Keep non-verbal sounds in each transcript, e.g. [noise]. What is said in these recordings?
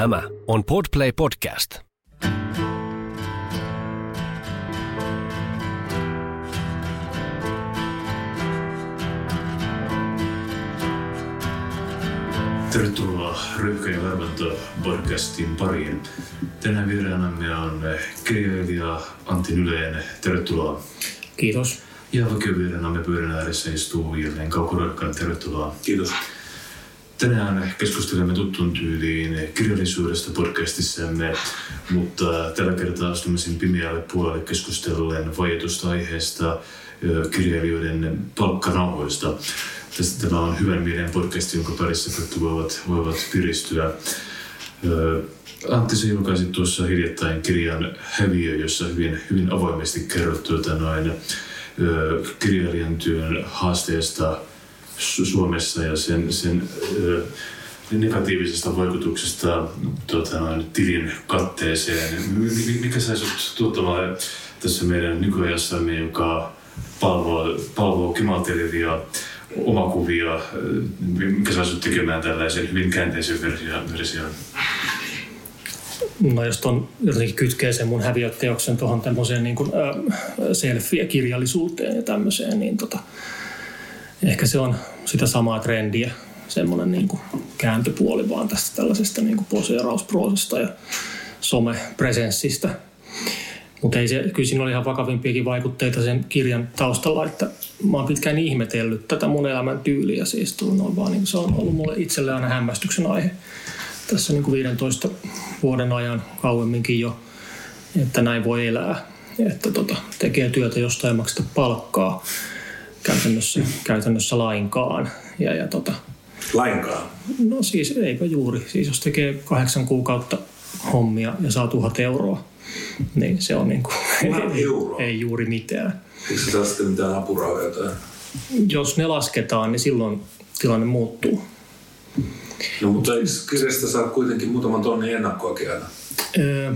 Tämä on Podplay Podcast. Tervetuloa Röyhkä ja Värmäntä podcastin pariin. Tänään vieraanamme on kirjailija Antti Nyleen. Tervetuloa. Kiitos. Ja vakiovieraanamme pöydän ääressä istuu jälleen Kauko Roikkanen. Tervetuloa. Kiitos. Tänään keskustelemme tuttuun tyyliin kirjallisuudesta podcastissamme, mutta tällä kertaa astumme pimeälle puolelle keskustelujen vaietusta aiheesta kirjailijoiden palkkarauhoista. Tästä tämä on hyvän mielen podcast, jonka parissa kaikki voivat, voivat piristyä. Antti, sä julkaisit tuossa hiljattain kirjan Häviö, jossa hyvin, hyvin avoimesti kerrot tuota noin, kirjailijan työn haasteesta Suomessa ja sen, sen negatiivisesta vaikutuksesta tuota, tilin katteeseen. Mikä sai sut tuottamaan tässä meidän nykyajassamme, joka palvoo, palvoo kimaltelevia omakuvia, mikä saa sut tekemään tällaisen hyvin käänteisen version? No jos ton jotenkin kytkee sen mun häviöteoksen tuohon tämmöiseen niin kuin, äh, selfie-kirjallisuuteen ja tämmöiseen, niin tota, ehkä se on sitä samaa trendiä, semmoinen niin kuin kääntöpuoli vaan tästä tällaisesta niin kuin poseerausproosasta ja somepresenssistä. Mutta ei se, kyllä siinä oli ihan vakavimpiakin vaikutteita sen kirjan taustalla, että mä oon pitkään ihmetellyt tätä mun elämän tyyliä. Siis noin vaan, niin se on ollut mulle itselle aina hämmästyksen aihe tässä niin kuin 15 vuoden ajan kauemminkin jo, että näin voi elää. Että tota, tekee työtä jostain makseta palkkaa käytännössä, käytännössä lainkaan. Ja, ja tota, lainkaan? No siis eipä juuri. Siis jos tekee kahdeksan kuukautta hommia ja saa tuhat euroa, niin se on niin kuin, ei, ei juuri mitään. Eikö se saa sitten mitään apurahoja? Jos ne lasketaan, niin silloin tilanne muuttuu. No mutta eikö kirjasta saa kuitenkin muutaman tonnin ennakkoakin aina? Öö,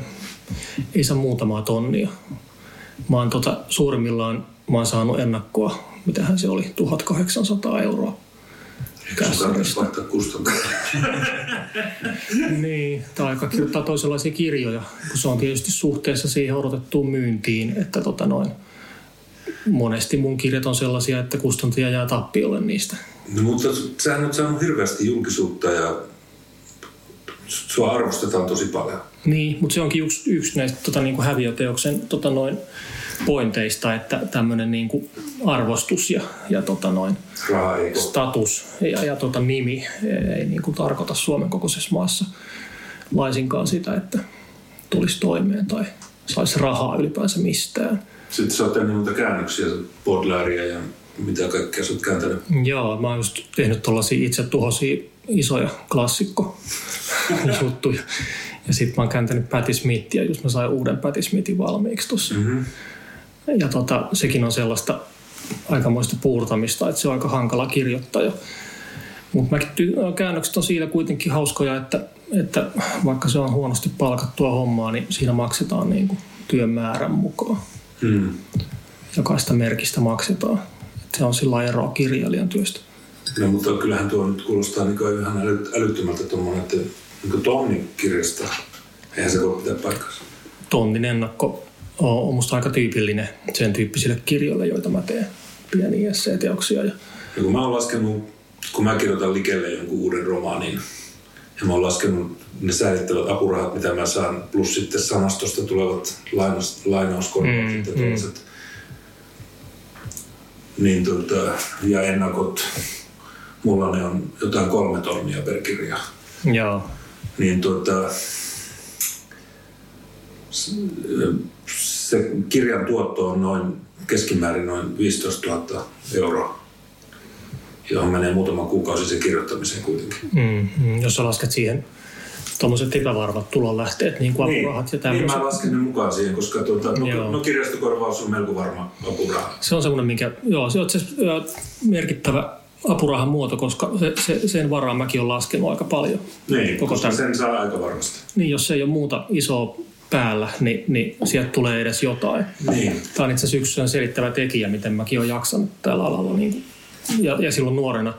ei saa muutamaa tonnia. Mä oon tota, suurimmillaan mä oon saanut ennakkoa, mitähän se oli, 1800 euroa. vaihtaa [laughs] niin, tai aika kirjoittaa toisenlaisia kirjoja, kun se on tietysti suhteessa siihen odotettuun myyntiin, että tota noin, monesti mun kirjat on sellaisia, että kustantaja jää tappiolle niistä. No mutta sähän on saanut hirveästi julkisuutta ja sua arvostetaan tosi paljon. Niin, mutta se onkin yksi, yksi näistä tota, niin kuin häviöteoksen tota, noin, pointeista, että tämmöinen niin kuin arvostus ja, ja tota, noin, status ja, ja tota, nimi ei niin kuin tarkoita Suomen kokoisessa maassa laisinkaan sitä, että tulisi toimeen tai saisi rahaa ylipäänsä mistään. Sitten sä oot tehnyt noita käännöksiä, Baudelaire ja mitä kaikkea sä oot kääntänyt? Joo, mä oon just tehnyt tuollaisia itse tuhosia isoja klassikko [laughs] juttuja. Ja sitten mä oon kääntänyt Patti Smithia, jos mä sain uuden Patti Smithin valmiiksi tuossa. Mm-hmm. Ja tota, sekin on sellaista aikamoista puurtamista, että se on aika hankala kirjoittaja. Mutta käännökset on siinä kuitenkin hauskoja, että, että vaikka se on huonosti palkattua hommaa, niin siinä maksetaan niin kuin työn määrän mukaan. Hmm. Jokaista merkistä maksetaan. Et se on sillä eroa kirjailijan työstä. No, mutta kyllähän tuo nyt kuulostaa niin ihan älyttömältä tuommoinen, että niin tonnin kirjasta. Eihän se voi pitää paikkansa. Tonnin ennakko on musta aika tyypillinen sen tyyppisille kirjoille, joita mä teen. Pieniä esseeteoksia. Ja... ja kun mä oon laskenut, kun mä kirjoitan likelle jonkun uuden romaanin, ja mä oon laskenut ne säädettävät apurahat, mitä mä saan, plus sitten sanastosta tulevat lainaus, lainauskorvaukset mm, ja Mm. Niin tuota, ja ennakot, mulla ne on jotain kolme tonnia per kirja. Joo. Niin tuota, se kirjan tuotto on noin keskimäärin noin 15 000 euroa, johon menee muutama kuukausi sen kirjoittamiseen kuitenkin. Mm, mm, jos sä lasket siihen tuommoiset epävarmat tulonlähteet, niin kuin niin, apurahat ja tämmöiset. Niin, mä lasken ne mukaan siihen, koska tuota, no, no, kirjastokorvaus on melko varma apuraha. Se on semmoinen, minkä, joo, se on se merkittävä apurahan muoto, koska se, se, sen varaan mäkin olen laskenut aika paljon. Niin, Koko koska tämän. sen saa aika varmasti. Niin, jos ei ole muuta isoa päällä, niin, niin sieltä tulee edes jotain. Niin. Tämä on itse asiassa yksi selittävä tekijä, miten mäkin olen jaksanut tällä alalla. Niin, ja, ja silloin nuorena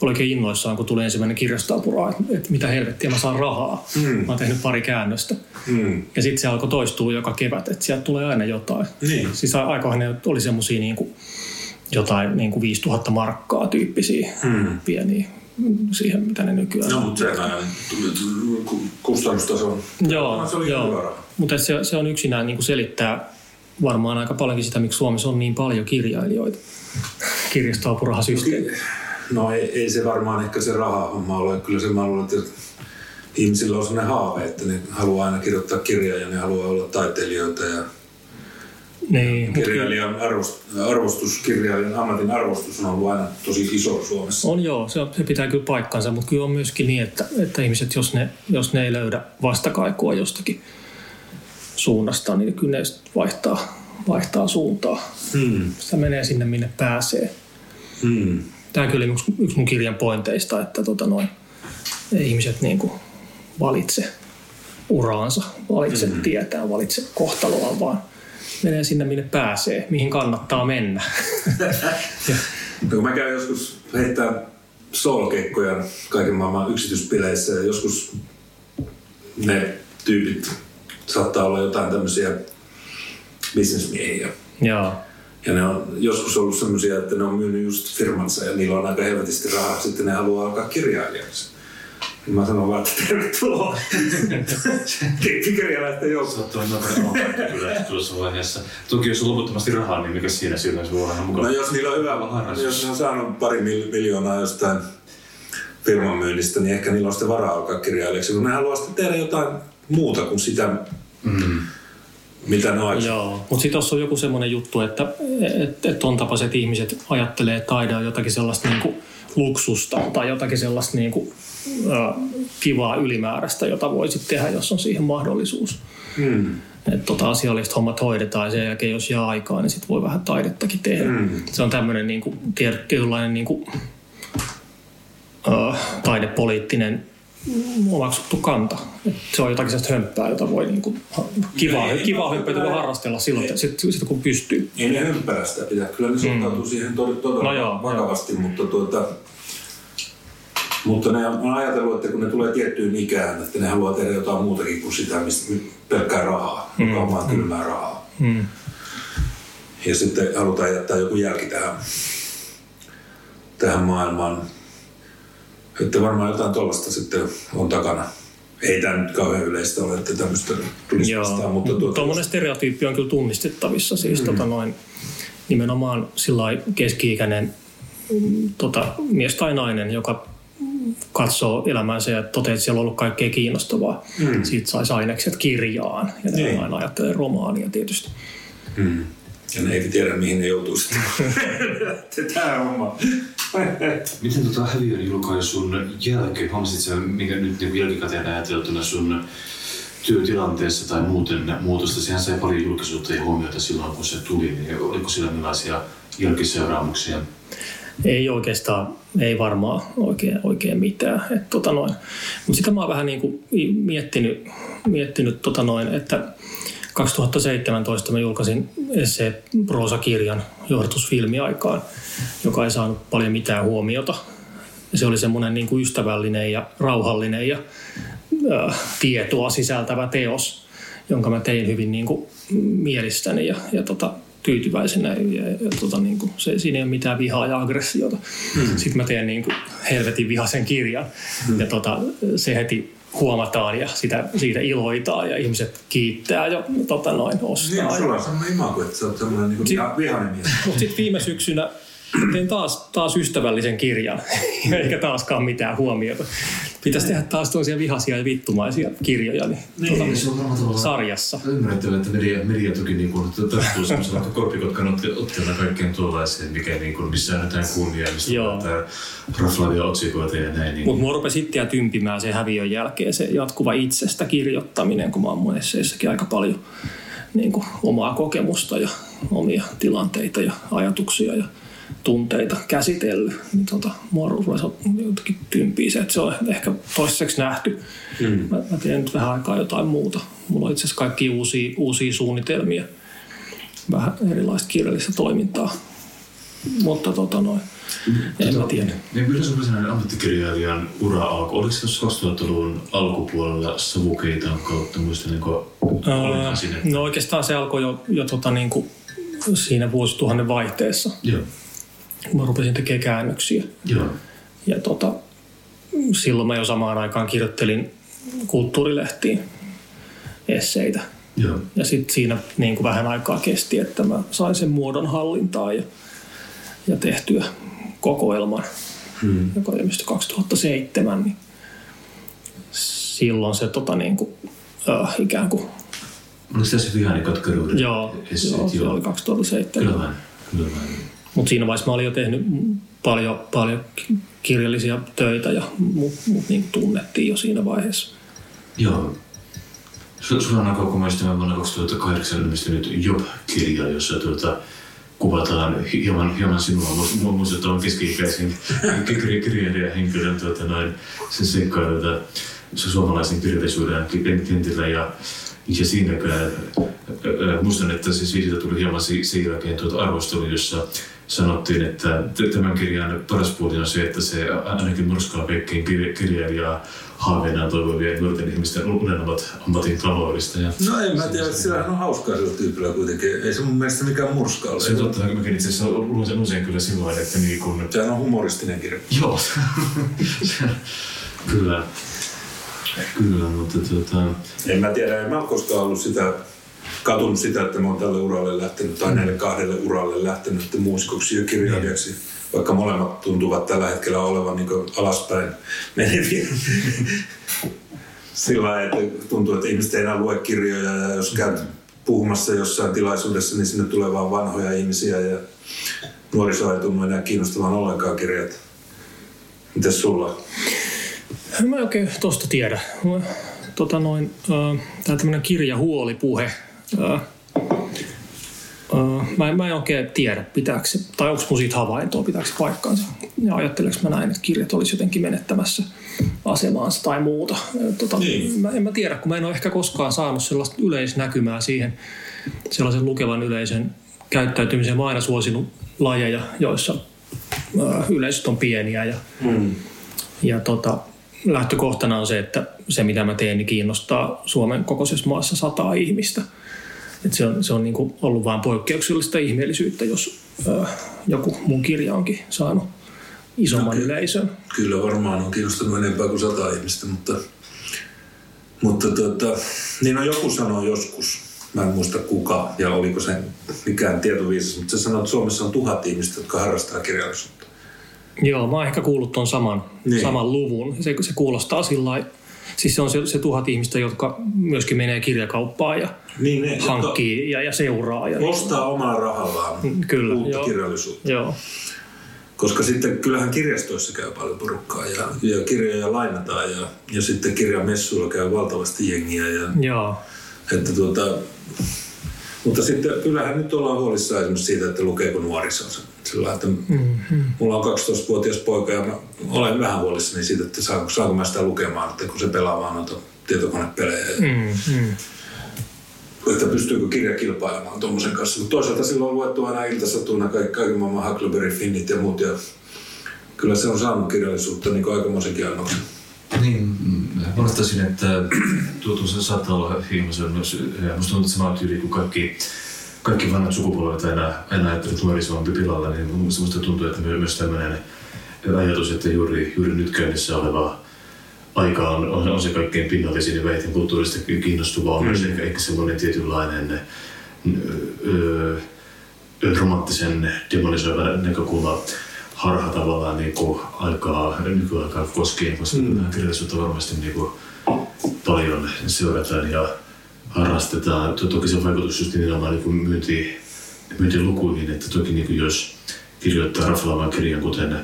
oikein innoissaan, kun tulee ensimmäinen kirjastoapura, että, että mitä helvettiä mä saan rahaa. Mm. Mä oon tehnyt pari käännöstä. Mm. Ja sitten se alkoi toistua joka kevät, että sieltä tulee aina jotain. Niin. Siis aikoihan ne oli semmoisia niin kuin, jotain niin kuin 5000 markkaa tyyppisiä mm. pieniä siihen, mitä ne nykyään No, mutta se on kustannustaso. Joo, se oli joo. mutta se, se on yksinään niin kuin selittää varmaan aika paljonkin sitä, miksi Suomessa on niin paljon kirjailijoita. Kirjastoapurahasysteemi. No ei, ei, se varmaan ehkä se raha-homma ole. Kyllä se mä luulen, että ihmisillä on sellainen haave, että ne haluaa aina kirjoittaa kirjaa ja ne haluaa olla taiteilijoita. Ja Niin, kirjailijan arvost, arvostus, kirjailijan ammatin arvostus on ollut aina tosi iso Suomessa. On joo, se, se pitää kyllä paikkansa, mutta kyllä on myöskin niin, että, että ihmiset, jos ne, jos ne ei löydä vastakaikua jostakin suunnasta, niin kyllä ne vaihtaa, vaihtaa suuntaa. Hmm. Sitä menee sinne, minne pääsee. Hmm. Tämä on kyllä yksi, yksi mun kirjan pointeista, että tota noin, ihmiset niin kuin valitse uraansa, valitse mm. tietää, valitse kohtaloa, vaan menee sinne, minne pääsee, mihin kannattaa mennä. [laughs] No, kun mä käyn joskus heittää soolkeikkoja kaiken maailman yksityispileissä ja joskus ne tyypit saattaa olla jotain tämmöisiä bisnesmiehiä. Joo. Ja ne on joskus ollut semmoisia, että ne on myynyt just firmansa ja niillä on aika helvetisti rahaa. Sitten ne haluaa alkaa kirjailijaksi. Ja mä sanon vaan, että tervetuloa [laughs] kirjailijaisten joukkoon. Olla aika kyllä tuossa vaiheessa. Toki jos on loputtomasti rahaa, niin mikä siinä sillä se voi olla ihan No jos niillä on hyvä, harrastus. jos ne on saanut pari mil- miljoonaa jostain firman myynnistä, niin ehkä niillä on sitten varaa alkaa kirjailijaksi. Kun ne haluaa sitten tehdä jotain muuta kuin sitä, Mm. mitä ne on. Joo, mutta sitten tuossa on joku semmoinen juttu, että et, et ton tapaiset ihmiset ajattelee, että taide on jotakin sellaista niinku luksusta tai jotakin sellaista niinku, kivaa ylimääräistä, jota voisit tehdä, jos on siihen mahdollisuus. Mm. Että tota asialliset hommat hoidetaan ja sen jälkeen, jos jää aikaa, niin sitten voi vähän taidettakin tehdä. Mm. Se on tämmöinen niinku, tiet- tietynlainen niinku, ä, taidepoliittinen omaksuttu kanta. Et se on jotakin sellaista hömppää, jota voi niinku, kivaa, Ei, kivaa no, hömppää kyllä. voi harrastella silloin, sit, sit, kun pystyy. Ei ne ympärä sitä pitää. Kyllä ne suhtautuu siihen todella, todella No joo, vakavasti, mutta tuota, mutta ne on ajatellut, että kun ne tulee tiettyyn ikään, että ne haluaa tehdä jotain muutakin kuin sitä, mistä pelkkää rahaa, mm. joka on vaan kylmää rahaa. Mm. Ja sitten halutaan jättää joku jälki tähän, tähän maailmaan. Että varmaan jotain tuollaista sitten on takana. Ei tämä nyt kauhean yleistä ole, että tämmöistä tulisi vastaan, mutta tuota, tuommoinen stereotyyppi on kyllä tunnistettavissa. Siis mm. tota noin, nimenomaan sillä keski-ikäinen mm, tota, mies tai nainen, joka katsoo elämäänsä ja toteaa, että siellä on ollut kaikkea kiinnostavaa. Mm. Siitä saisi ainekset kirjaan ja Niin. niin. aina ajattelee romaania tietysti. Mm. Ja ne ei tiedä, mihin ne joutuu sitten. [laughs] Tämä homma. [laughs] Miten tota häviön julkaisun jälkeen, huomasit sä, mikä nyt niin jälkikäteen ajateltuna sun työtilanteessa tai muuten muutosta, sehän sai paljon julkisuutta ja huomiota silloin, kun se tuli, niin oliko sillä millaisia jälkiseuraamuksia? Ei oikeastaan, ei varmaan oikein, oikein mitään. Et, tota noin. Mutta sitä mä oon vähän niin kuin miettinyt, miettinyt tota noin, että 2017 mä julkaisin essee proosakirjan johdatusfilmiaikaan, joka ei saanut paljon mitään huomiota. Se oli semmoinen niin kuin ystävällinen ja rauhallinen ja äh, tietoa sisältävä teos, jonka mä tein hyvin niin kuin mielistäni ja, ja tota, tyytyväisenä. Ja, ja, tota, niin kuin, se, siinä ei ole mitään vihaa ja aggressiota. Mm. Sitten mä teen niin kuin helvetin vihaisen kirjan mm. ja tota, se heti huomataan ja sitä, siitä iloitaan ja ihmiset kiittää ja tota, noin ostaa. Niin, ja- sulla on semmoinen imago, että sä oot semmoinen niin Si- viha, vihainen mies. mutta sitten viime syksynä tein taas, taas ystävällisen kirjan, [laughs] eikä taaskaan mitään huomiota. Pitäisi tehdä taas toisia vihaisia ja vittumaisia kirjoja niin, Niin, se on varmaan tavallaan sarjassa. ymmärrettävää, että media, media toki niin kuin, tarttuu semmoisella korpikotkan otte- otteella kaikkeen tuollaiseen, mikä niin kuin, missä annetaan kunniaa, mistä annetaan raflaavia otsikoita ja näin. Niin, Mutta mua rupesi itseä tympimään se häviön jälkeen se jatkuva itsestä kirjoittaminen, kun mä oon mun esseissäkin aika paljon niin kuin, omaa kokemusta ja omia tilanteita ja ajatuksia ja tunteita käsitellyt. Niin tota, mua rupesi jotenkin tympiä se, että se on ehkä toistaiseksi nähty. Mm. Mä, mä teen nyt vähän aikaa jotain muuta. Mulla on itse asiassa kaikki uusia, uusia suunnitelmia. Vähän erilaista kirjallista toimintaa mutta tota noin, en mä tiedä. Niin kyllä semmoisen ammattikirjailijan ura alkoi. Oliko se tuossa 2000-luvun alkupuolella savukeitaan kautta? Muistelenko Ää, no oikeastaan se alkoi jo, jo tota niin kuin siinä vuosituhannen vaihteessa, Joo, mä rupesin tekemään käännöksiä. joo, Ja tota, silloin mä jo samaan aikaan kirjoittelin kulttuurilehtiin esseitä. joo. Ja sitten siinä niin kuin vähän aikaa kesti, että mä sain sen muodon hallintaan ja, ja tehtyä kokoelman, hmm. joka ilmestyi 2007. Niin silloin se tota, niin kuin, äh, ikään kuin, Oliko se se vihani katkeruuden joo, esseet? joo, se oli 2007. Kyllä vain, kyllä vain. Mutta siinä vaiheessa mä olin jo tehnyt paljon, paljon kirjallisia töitä ja mut, mut niin tunnettiin jo siinä vaiheessa. Joo. Su- Sulla on aika kokonaista vuonna 2008 ilmestynyt Job-kirja, jossa tuota, kuvataan hieman, hieman sinua mu- muistuttavan keski-ikäisen kir- kirjailijan henkilön tuota, noin, sen seikkailuita su- suomalaisen kirjallisuuden kentillä ja ja siinäkään, muistan, että se siitä tuli hieman sen jälkeen tuota arvostelu, jossa sanottiin, että tämän kirjan paras puoli on se, että se ainakin nurskaa kaikkien kirja- kirjailijaa haaveinaan toivovien nuorten ihmisten unelmat ammatin taloudesta. Ja No en mä tiedä, sillähän on hauskaa sillä tyypillä kuitenkin. Ei se mun mielestä mikään murska ole. se on totta, mäkin itse asiassa luin usein kyllä silloin, että niin kun, Sehän on humoristinen kirja. Joo, [laughs] kyllä. Kyllä, mutta tuota, En mä tiedä, en mä ole koskaan ollut sitä, katunut sitä, että mä oon tälle uralle lähtenyt, tai näille kahdelle uralle lähtenyt että muusikoksi ja kirjailijaksi. Vaikka molemmat tuntuvat tällä hetkellä olevan niin alaspäin meneviä. Sillä että tuntuu, että ihmiset ei enää lue kirjoja ja jos käyt puhumassa jossain tilaisuudessa, niin sinne tulee vaan vanhoja ihmisiä ja nuoriso ei tunnu enää kiinnostavan ollenkaan kirjat. Mites sulla? En oikein tosta tiedä. Tota noin, äh, tää tämmönen kirjahuolipuhe. Mä, en, mä en oikein tiedä, pitääkö se, tai onko mun siitä havaintoa, pitääkö se paikkaansa. Ja ajatteleks mä näin, että kirjat olisi jotenkin menettämässä asemaansa tai muuta. Tota, Niin. mä, en mä tiedä, kun mä en ole ehkä koskaan saanut sellaista yleisnäkymää siihen, sellaisen lukevan yleisön käyttäytymiseen. Mä aina suosinut lajeja, joissa yleisöt on pieniä ja Hmm. ja tota, lähtökohtana on se, että se mitä mä teen, niin kiinnostaa Suomen kokoisessa maassa sataa ihmistä. Et se on, se on niinku ollut vain poikkeuksellista ihmeellisyyttä, jos ö, joku mun kirja onkin saanut isomman Okei. yleisön. Kyllä varmaan on kiinnostunut enempää kuin sata ihmistä, mutta, mutta tota, niin on joku sanoi joskus, mä en muista kuka ja oliko se mikään tietoviisas, mutta se sanoi, että Suomessa on tuhat ihmistä, jotka harrastaa kirjallisuutta. Joo, mä oon ehkä kuullut ton saman, Niin. niin. saman luvun. Se, se kuulostaa sillä lailla- Siis se on se, se tuhat ihmistä, jotka myöskin menee kirjakauppaan ja Niin ne, hankkii ja, ja seuraa. Ja, ostaa omalla rahallaan Kyllä, uutta joo. kirjallisuutta. Joo, Koska sitten kyllähän kirjastoissa käy paljon porukkaa ja, ja kirjoja lainataan ja, ja sitten kirjamessuilla käy valtavasti jengiä ja joo. Että tuota, mutta sitten kyllähän nyt ollaan huolissaan esimerkiksi siitä, että lukeeko nuoriso. Sillä että mm-hmm. mulla on 12-vuotias poika ja mä olen vähän huolissani siitä, että saanko, saanko mä sitä lukemaan, että kun se pelaa vaan noita tietokonepelejä. Mm. Mm, mm. Että pystyykö kirja kilpailemaan tuommoisen kanssa. Mutta toisaalta silloin on luettu aina iltasatuna kaikki, kaiken maailman Huckleberry Finnit ja muut. Ja kyllä se on saanut kirjallisuutta niin aikamoisenkin annoksen. Niin, mm, vastaisin, että tuo saattaa olla hieman myös, ja musta tuntuu, että sama tyyli kuin kaikki, kaikki vanhat sukupolvet aina, aina ajattelee, että nuoriso on pilalla, niin musta tuntuu, että my- myös tämmöinen ajatus, että juuri, juuri nyt käynnissä oleva aika on, on, on se kaikkein pinnallisin ja vähiten kulttuurisesti kiinnostuva, on myös ehkä, ehkä semmoinen tietynlainen ö, ö, romanttisen demonisoiva näkökulma harha tavallaan niin kuin aikaa, nykyaikaa koskien, koska mm. kirjallisuutta varmasti niin kuin paljon seurataan ja harrastetaan. To- Toki se vaikutus just nimenomaan niin myynti, myyntilukuihin, että toki niin kuin jos kirjoittaa raflaavan kirjan, kuten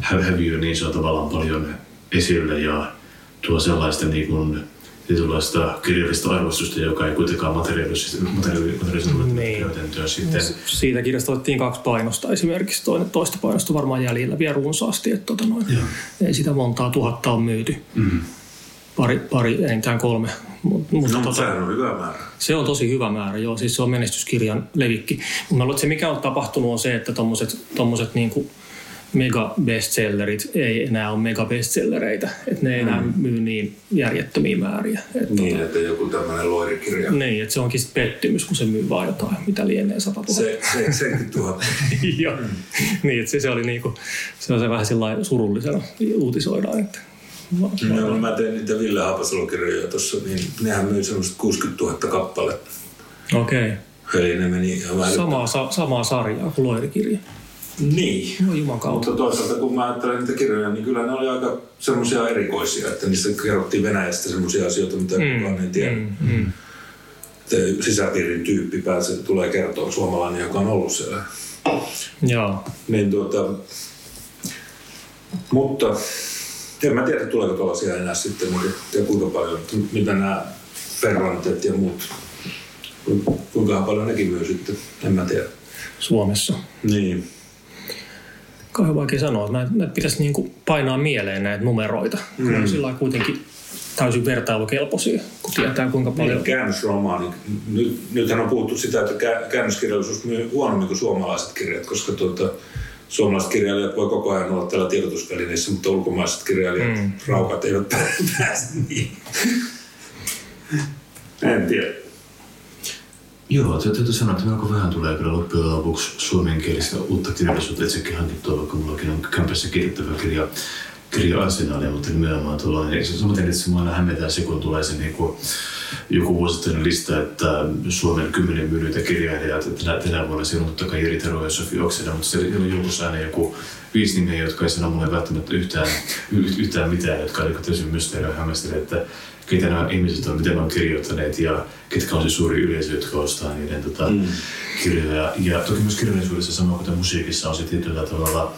Hä- häviö, niin se on tavallaan paljon esille ja tuo sellaista niin kuin, tietynlaista kirjallista arvostusta, joka ei kuitenkaan materiaalisesti Niin. käytäntöön sitten. Siitä kirjasta otettiin kaksi painosta esimerkiksi. Toinen, toista painosta varmaan jäljellä vielä runsaasti. Että tota noin, Joo. ei sitä montaa tuhatta on myyty. Mm. Pari, pari enintään kolme Mut No, tota- mutta sehän on hyvä määrä. se on tosi hyvä määrä, joo. Siis se on menestyskirjan levikki. Mutta mä luulen, että se mikä on tapahtunut on se, että tommoset, tommoset niinku mega bestsellerit ei enää ole mega bestsellereitä. Että ne ei enää myy niin järjettömiä määriä. Et Niin, tota, että joku tämmöinen loirikirja. niin, että se onkin sit pettymys, kun se myy vaan jotain, mitä lienee 100 000. Se, se, 70 000. [laughs] Joo. niin, että se, se oli niinku, se on se vähän sillä surullisena uutisoidaan, että No, mä tein niitä Ville Haapasalo-kirjoja tuossa, niin nehän myi semmoista 60 000 kappaletta. okei. Eli ne meni ihan vähän... Samaa, sa, samaa sarjaa kuin loirikirja. Niin. No juman kautta. Mutta toisaalta kun mä ajattelen niitä kirjoja, niin kyllä ne oli aika semmoisia erikoisia, että niissä kerrottiin Venäjästä semmoisia asioita, mitä mm, kukaan ei tiedä. Mm, mm. Sisäpiirin tyyppi pääsee, tulee kertoa suomalainen, joka on ollut siellä. Joo. Niin tuota, mutta en mä tiedä, tuleeko tuollaisia enää sitten, mutta ja kuinka paljon, mitä nämä Ferrantet ja muut, ku- kuinka paljon nekin myy sitten, en mä tiedä. Suomessa. Niin. Kauhean vaikea sanoa. Näitä, näitä pitäisi niin kuin painaa mieleen näitä numeroita. Mm. Ne on sillä kuitenkin täysin vertailukelpoisia, kun tietää kuinka paljon. Niin, käännösromaani. Nyt, nythän on puhuttu sitä, että kä- käännöskirjallisuus myy huonommin kuin suomalaiset kirjat, koska tuota, suomalaiset kirjailijat voi koko ajan olla täällä tiedotusvälineissä, mutta ulkomaiset kirjailijat, mm. raukat eivät [laughs] pääse niin. En tiedä. Joo, te- täytyy sanoa, että melko vähän tulee kyllä loppujen lopuksi suomenkielistä uutta kirjallisuutta itsekin hankittua, vaikka mullakin on kämpässä kirjoittava kirja, kirja arsenaalia, mutta nimenomaan tuollainen, se samaten, että se mua hämmentää se, kun tulee se niin kuin, joku vuosittainen lista, että Suomen kymmenen myydyitä kirjailijat, että tänä, tänä vuonna siellä on totta kai Jiri Tero ja Sofi Oksena, mutta siellä on joukossa aina joku viisi nimeä, jotka ei sano mulle välttämättä yhtään, yhtään mitään, jotka on täysin mysteeriä hämmästelee, että ketä nämä ihmiset on, miten ne on kirjoittaneet ja ketkä on se suuri yleisö, jotka ostaa niiden tota, mm. kirjoja. Ja toki myös kirjallisuudessa sama kuin musiikissa on se tietyllä tavalla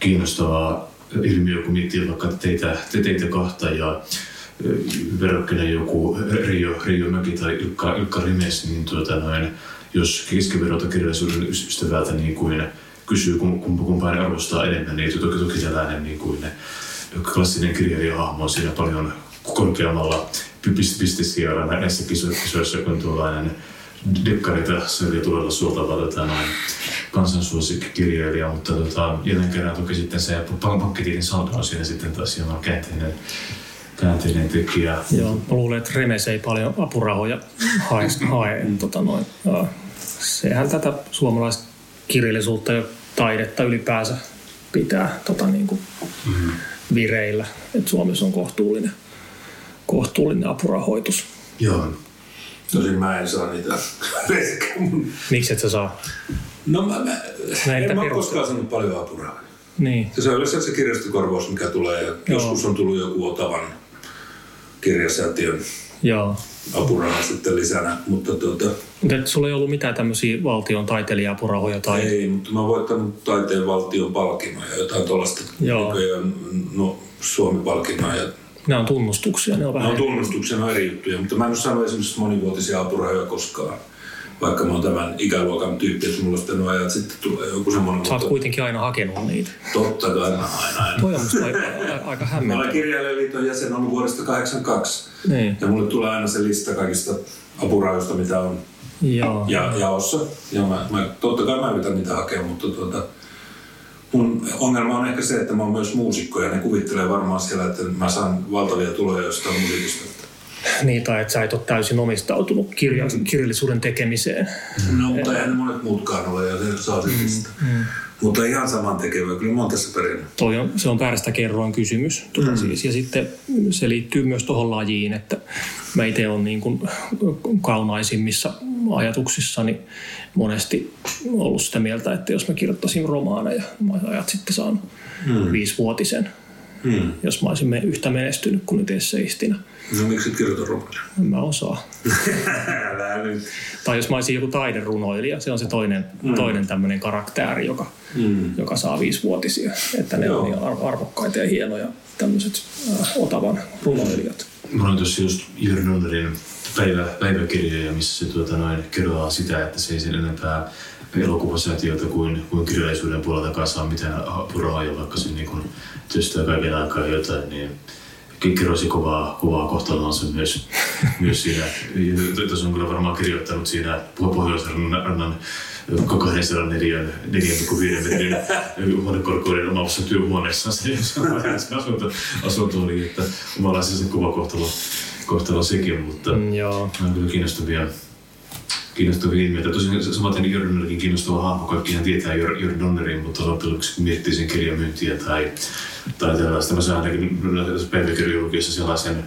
kiinnostava ilmiö, kun miettii vaikka teitä, te teitä kahta ja verrokkina joku Rio, Rio Mäki tai Ilkka, Ilkka Rimes, niin tuota noin, jos keskiverrota kirjallisuuden ystävältä niin kuin kysyy, kum- kumpa kumpaan arvostaa enemmän, niin toki, toki tällainen niin kuin klassinen kirjailijahahmo on siinä paljon korkeammalla piste- pistesijalla näissä kiso- kisoissa kuin tuollainen dekkarita selviä tulella suoltava tota, noin kansansuosikkikirjailija, mutta tota, jälleen kerran toki sitten se pankkitilin saldo on siinä sitten taas hieman käänteinen, käänteinen tekijä. Joo, mä luulen, että Remes ei paljon apurahoja hae. hae tota noin. Sehän tätä suomalaista kirjallisuutta ja taidetta ylipäänsä pitää tota niin kuin vireillä. että Suomessa on kohtuullinen, kohtuullinen apurahoitus. Joo. Tosin mä en saa niitä. [laughs] Miksi et sä saa? No mä, mä Näiltä en mä koskaan saanut paljon apurahaa. Niin. Ja se on yleensä se kirjastokorvaus, mikä tulee. Ja joskus on tullut joku Otavan kirjasäätiön Joo. apuraha sitten lisänä. Mutta tuota, Mutta et sulla ei ollut mitään tämmöisiä valtion taiteilija-apurahoja tai... ei, mutta mä oon voittanut taiteen valtion palkinnoja, jotain tuollaista Joo. no, Suomi-palkinnoja. Ja Ne on tunnustuksia, ne on ne vähän... on tunnustuksena eri juttuja, mutta mä en ole saanut esimerkiksi monivuotisia apurahoja koskaan. Vaikka mä oon tämän ikäluokan tyyppi, että mulla sitten nuo ajat sitten tulee joku semmoinen. Sä oot mutta kuitenkin aina hakenut niitä. Totta kai aina, aina. aina. Toi on musta aika, aika Mä olen kirjailijaliiton jäsen ollut vuodesta 82. Niin. Ja mulle tulee aina se lista kaikista apurahoista, mitä on Joo. ja, jaossa. Ja mä, mä, totta kai mä yritän niitä hakea, mutta tuota, mun ongelma on ehkä se, että mä oon myös muusikko ja ne kuvittelee varmaan siellä, että mä saan valtavia tuloja jostain musiikista. Niin, tai että sä et ole täysin omistautunut kirja, kirjallisuuden tekemiseen. No, mutta eihän ne monet muutkaan ole ja se saa sitten sitä. Mutta ihan saman tekevää, kyllä mä oon tässä perinnyt. Toi on, se on väärästä kerroin kysymys. Tuota Mm. siis. Ja sitten se liittyy myös tuohon lajiin, että mä itse olen niin kuin kaunaisimmissa ajatuksissani monesti ollut sitä mieltä, että jos mä kirjoittaisin romaaneja, mä ajat sitten saanut mm. viisivuotisen, Hmm. jos mä olisin yhtä menestynyt kuin nyt esseistinä. No miksi et kirjoita romaania? En mä osaa. [laughs] Älä nyt. Tai jos mä olisin joku taiderunoilija, se on se toinen, mm. toinen tämmöinen karakteri, joka, Mm. joka saa viisivuotisia. Että ne Joo. on niin ar- arvokkaita ja hienoja tämmöiset äh, otavan runoilijat. Mä olin tuossa just Jyrki Nollerin päivä, päiväkirjoja, missä se tuota, noin, kerrotaan sitä, että se ei sen enempää elokuvasäätiöltä kuin, kuin kirjallisuuden puolelta saa mitään apurahoja, vaikka se niin kun työstää kaiken aikaa jotain, niin kikkeroisi kovaa, kovaa kohtalonsa myös, myös siinä. Tuossa on kyllä varmaan kirjoittanut siinä Pohjois-Rannan 204 4,5 metrin huonekorkeuden omassa työhuoneessa se asunto, asunto oli, että omalla se kova kohtalo, kohtalo sekin, mutta Mm, joo. on kyllä kiinnostavia, kiinnostavia ilmiöitä. Tosiaan samaten Jörnelläkin kiinnostava hahmo, kaikkihan tietää Jör, Jörn Donnerin, mutta loppujen lopuksi kun miettii sen kirjan myyntiä tai, tai tällaista, mä saan ainakin päiväkirjolukiessa sellaisen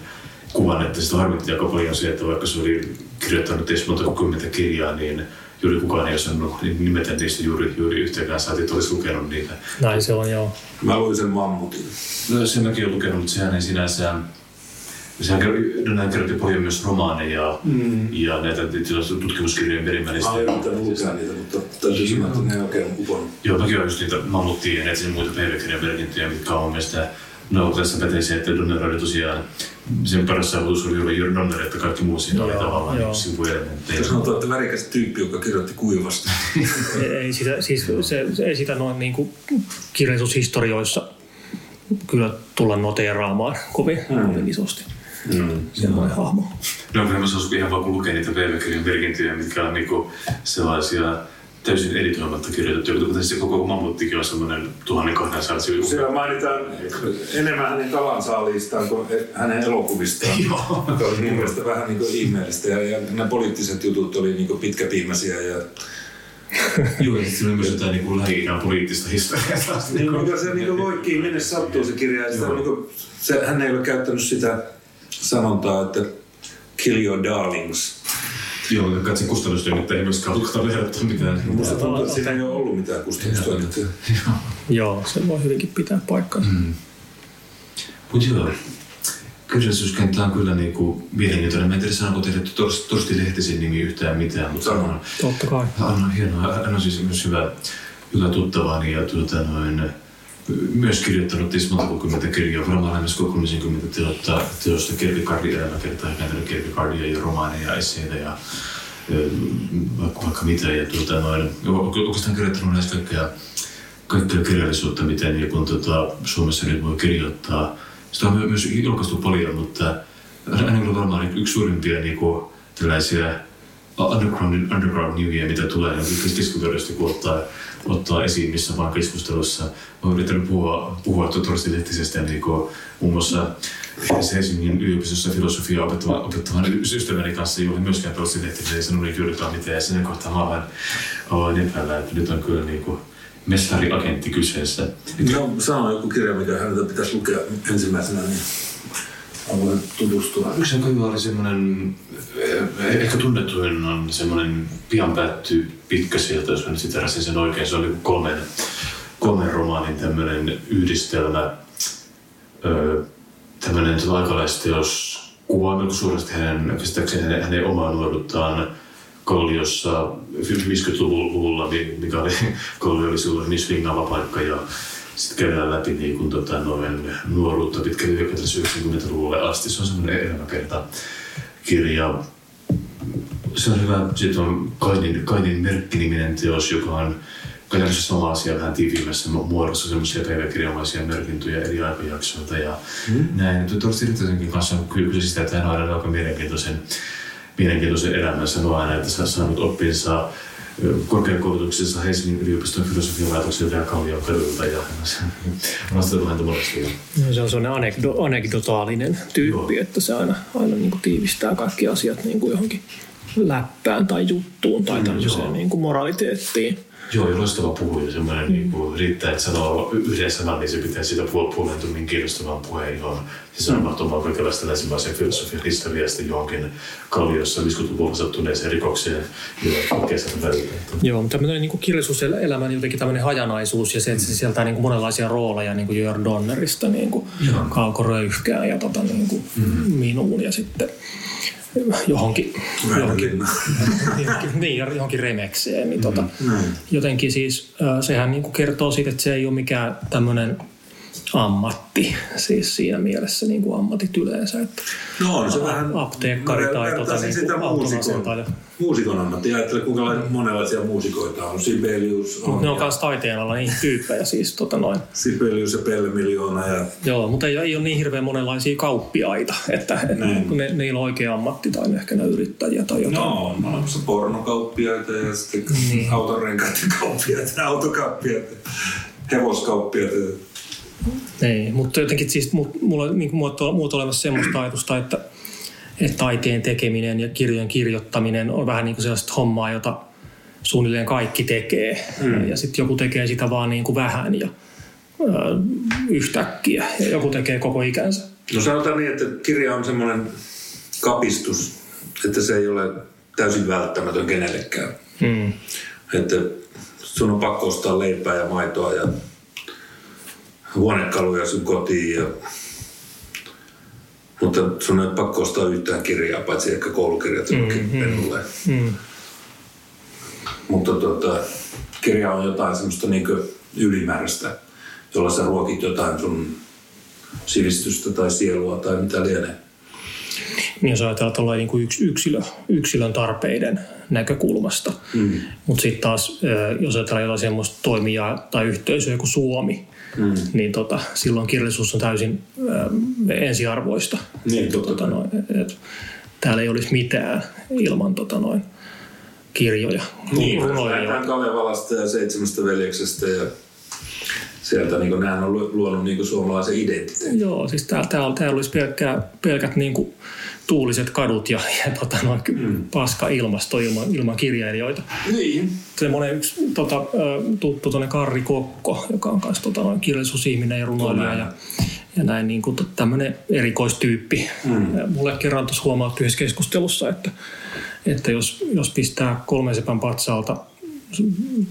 kuvan, että sitä harmitti aika paljon se, että vaikka se oli kirjoittanut edes monta kymmentä kirjaa, niin juuri kukaan ei osannut nimetä niistä juuri, juuri yhtäkään, saatiin, että olisi lukenut niitä. Näin se on, joo. Mä luin sen mammutin. No sen mäkin olen lukenut, mutta sehän ei sinänsä... Sehän näin kirjoitti paljon myös romaaneja mm. ja näitä tutkimuskirjojen perimmäistä. Mä olen lukea niitä, mutta täytyy sanoa, että ne ei oikein uponnut. Joo, mäkin olen just niitä mammuttia ja näitä muita päiväkirjan merkintöjä, mitkä on mielestä No, tässä pätee se, että Donner oli tosiaan, sen paras saavutus oli juuri Jörn Donner, että kaikki muu siinä oli tavallaan joo. sivuelementtejä. Ja sanotaan, että värikäs tyyppi, joka kirjoitti kuivasta. [laughs] Ei, sitä, siis se, se, ei sitä noin niin kuin kirjallisuushistorioissa kyllä tulla noteeraamaan kovin, kovin isosti. Mm. Semmoinen hahmo. No, mä sanoisin ihan vaan kun lukee niitä päiväkirjan merkintöjä, mitkä on niinku sellaisia täysin editoimatta kirjoitettu, kuten se koko mammuttikin on semmoinen 1200 sivua. Siellä mainitaan enemmän hänen kalansaaliistaan kuin hänen elokuvistaan. [laughs] Joo. Joka oli mun mielestä vähän niin kuin ihmeellistä. Ja, ja nämä poliittiset jutut oli niin pitkäpiimäisiä. Ja, [laughs] Joo, ja sitten siinä on myös jotain niin lähi poliittista historiaa. niin, mikä se niin loikkii, minne sattuu se kirja. Ja sitä, niin kuin, se, hän ei ole käyttänyt sitä sanontaa, että kill your darlings. Joo, ja katsin kustannustyönnettä ei myöskään haluta verrata mitään. Musta tuntuu, että siinä ei ole ollut mitään kustannustoimittajia. Joo, se voi hyvinkin pitää paikkansa. Mm. Mutta joo, kirjallisuuskenttä on kyllä niinku mielenkiintoinen. Mä en tiedä, sanoiko teille Torsti, Torsti Lehtisen nimi yhtään mitään, mutta on, Totta kai. hän on hienoa. Hän on siis myös hyvä, hyvä tuttavani ja tuota noin, myös kirjoittanut monta kymmentä kirjaa, varmaan lähes koko 30 teosta, teosta Kierkegaardin elämäkertaa, kääntänyt Kierkegaardia ja romaaneja, esseitä ja vaikka, vaikka mitä. Ja tuota noin, oikeastaan kirjoittanut näistä kaikkea, kaikkea kirjallisuutta, miten ja kun tota, Suomessa nyt voi kirjoittaa. Sitä on my- myös julkaistu paljon, mutta hänellä on varmaan yksi suurimpia niin kuin, tällaisia underground, underground nimiä, mitä tulee niin keskiverrosta, kun ottaa, esiin missä vaan keskustelussa. Mä oon yrittänyt puhua, puhua Torsti Lehtisestä niin kuin, muun muassa Helsingin yliopistossa filosofiaa opettavan, opettavan ystäväni kanssa, jolle myöskään Lehtinen ei sanonut juurikaan mitään. Ja siinä kohtaa mä olen aloin epäillä, että nyt on kyllä niin kuin, mestariagentti kyseessä. No, sano joku kirja, mikä häneltä pitäisi lukea ensimmäisenä, niin haluan tutustua. Yksi aika hyvä oli semmoinen, eh, ehkä tunnetuin on semmoinen pian päätty pitkä sieltä, jos mä nyt sen oikein. Se oli kolmen, kolmen romaanin tämmöinen yhdistelmä. Öö, tämmöinen aikalaisteos kuvaa melko suuresti hänen, hänen, hänen omaa nuoruuttaan Kalliossa 50-luvulla, mi- mikä oli, [laughs] Kallio oli silloin niin swingaava paikka ja sitten käydään läpi niin kuin, tota, noin nuoruutta pitkälle 90-luvulle asti. Se on semmoinen elämäkerta kirja. Se on hyvä. Sitten on Kainin, Kainin merkkiniminen teos, joka on käytännössä sama asia vähän tiiviimmässä muodossa, semmoisia päiväkirjamaisia merkintöjä eri aikajaksoilta ja mm. näin. Torsti Rittasenkin kanssa on kyllä kyse sitä, että hän on aina aika mielenkiintoisen, mielenkiintoisen elämän sanoa aina, että sä saanut oppinsa korkeakoulutuksessa Helsingin yliopiston filosofian laitokselta ja Kallion kadulta ja on häntä monesti. Ja No, se on sellainen anekdo, anekdotaalinen tyyppi, Joo. että se aina, aina niin kuin tiivistää kaikki asiat niin kuin johonkin läppään tai juttuun tai tämmöiseen joo. niin kuin moraliteettiin. Joo, ja loistava puhuja. Semmoinen mm. niin kuin, riittää, että sanoo yhden sanan, niin se pitää siitä puol- puolen tunnin kiinnostavan puheen, johon se sanoo mahtumaan kaikenlaista länsimaisen filosofian historiasta johonkin kalliossa 50-luvulla sattuneeseen rikokseen kesän välillä. Joo, mutta tämmöinen niin kirjallisuuselämän jotenkin tämmöinen hajanaisuus ja se, että se sieltää niin kuin monenlaisia rooleja niin kuin Jörn Donnerista niin kuin. Kauko Röyhkää ja tota, niin kuin mm. minuun ja sitten johonkin, johonkin, johonkin, [laughs] niin, johonkin remekseen. Niin tota, jotenkin siis äh, sehän niin kuin kertoo siitä, että se ei ole mikään tämmöinen ammatti, siis siinä mielessä niin kuin ammatit yleensä. Että No on se vähän... apteekkari tai tota, niin sitä muusikon, muusikon ammatti. Ajattele, kuinka monenlaisia muusikoita on. Sibelius on. Ne on ja myös taiteen alla niin tyyppejä siis tota noin. Sibelius ja Pelle Miljoona ja Joo, mutta ei, ei ole niin hirveän monenlaisia kauppiaita, että, että ne, niillä on oikea ammatti tai ehkä ne yrittäjiä tai jotain. No, on olemassa pornokauppiaita ja sitten Niin. autorenkaiden kauppiaita, autokauppiaita, hevoskauppiaita. Niin, mutta jotenkin siis mu- mulla on niin muoto, muoto olemassa semmoista ajatusta, että, että taiteen tekeminen ja kirjojen kirjoittaminen on vähän niin kuin sellaista hommaa, jota suunnilleen kaikki tekee. Mm. Ja sitten joku tekee sitä vaan niin kuin vähän ja ö, yhtäkkiä ja joku tekee koko ikänsä. No sanotaan niin, että kirja on semmoinen kapistus, että se ei ole täysin välttämätön kenellekään. Mm. Että sun on pakko ostaa leipää ja maitoa ja huonekaluja sun kotiin. Ja... Mutta sun ei ole pakko ostaa yhtään kirjaa, paitsi ehkä koulukirjat jollekin mm, pennulle. Mm. Mutta tota, kirja on jotain semmoista niin ylimääräistä, jolla sä ruokit jotain sun sivistystä tai sielua tai mitä lienee. Niin jos ajatellaan tuolla niin kuin yks, yksilö, yksilön tarpeiden näkökulmasta. Mm. Mutta sitten taas, jos ajatellaan jotain semmoista toimijaa tai yhteisöä kuin Suomi, mm. niin tota, silloin kirjallisuus on täysin ö, ensiarvoista. Niin, totta tota noin, et, täällä ei olisi mitään ilman tota noin, kirjoja, Niin, runoja. lähdetään Kalevalasta ja Seitsemästä veljeksestä ja sieltä niin nämä on lu- luonut niin suomalaisen identiteetin. Joo, siis täällä, täällä, täällä olisi pelkkää, pelkät niin kuin, tuuliset kadut ja, ja tota, noin, mm. paska ilmasto ilman, ilman kirjailijoita. Niin. semmoinen yksi tota, tuttu tuonne Karri Kokko, joka on myös tota, noin kirjallisuusihminen ja runoilija ja, ja näin niin kuin tämmöinen erikoistyyppi. Mm. Mulle kerran tuossa huomautti yhdessä keskustelussa, että, että jos, jos pistää kolmen sepän patsaalta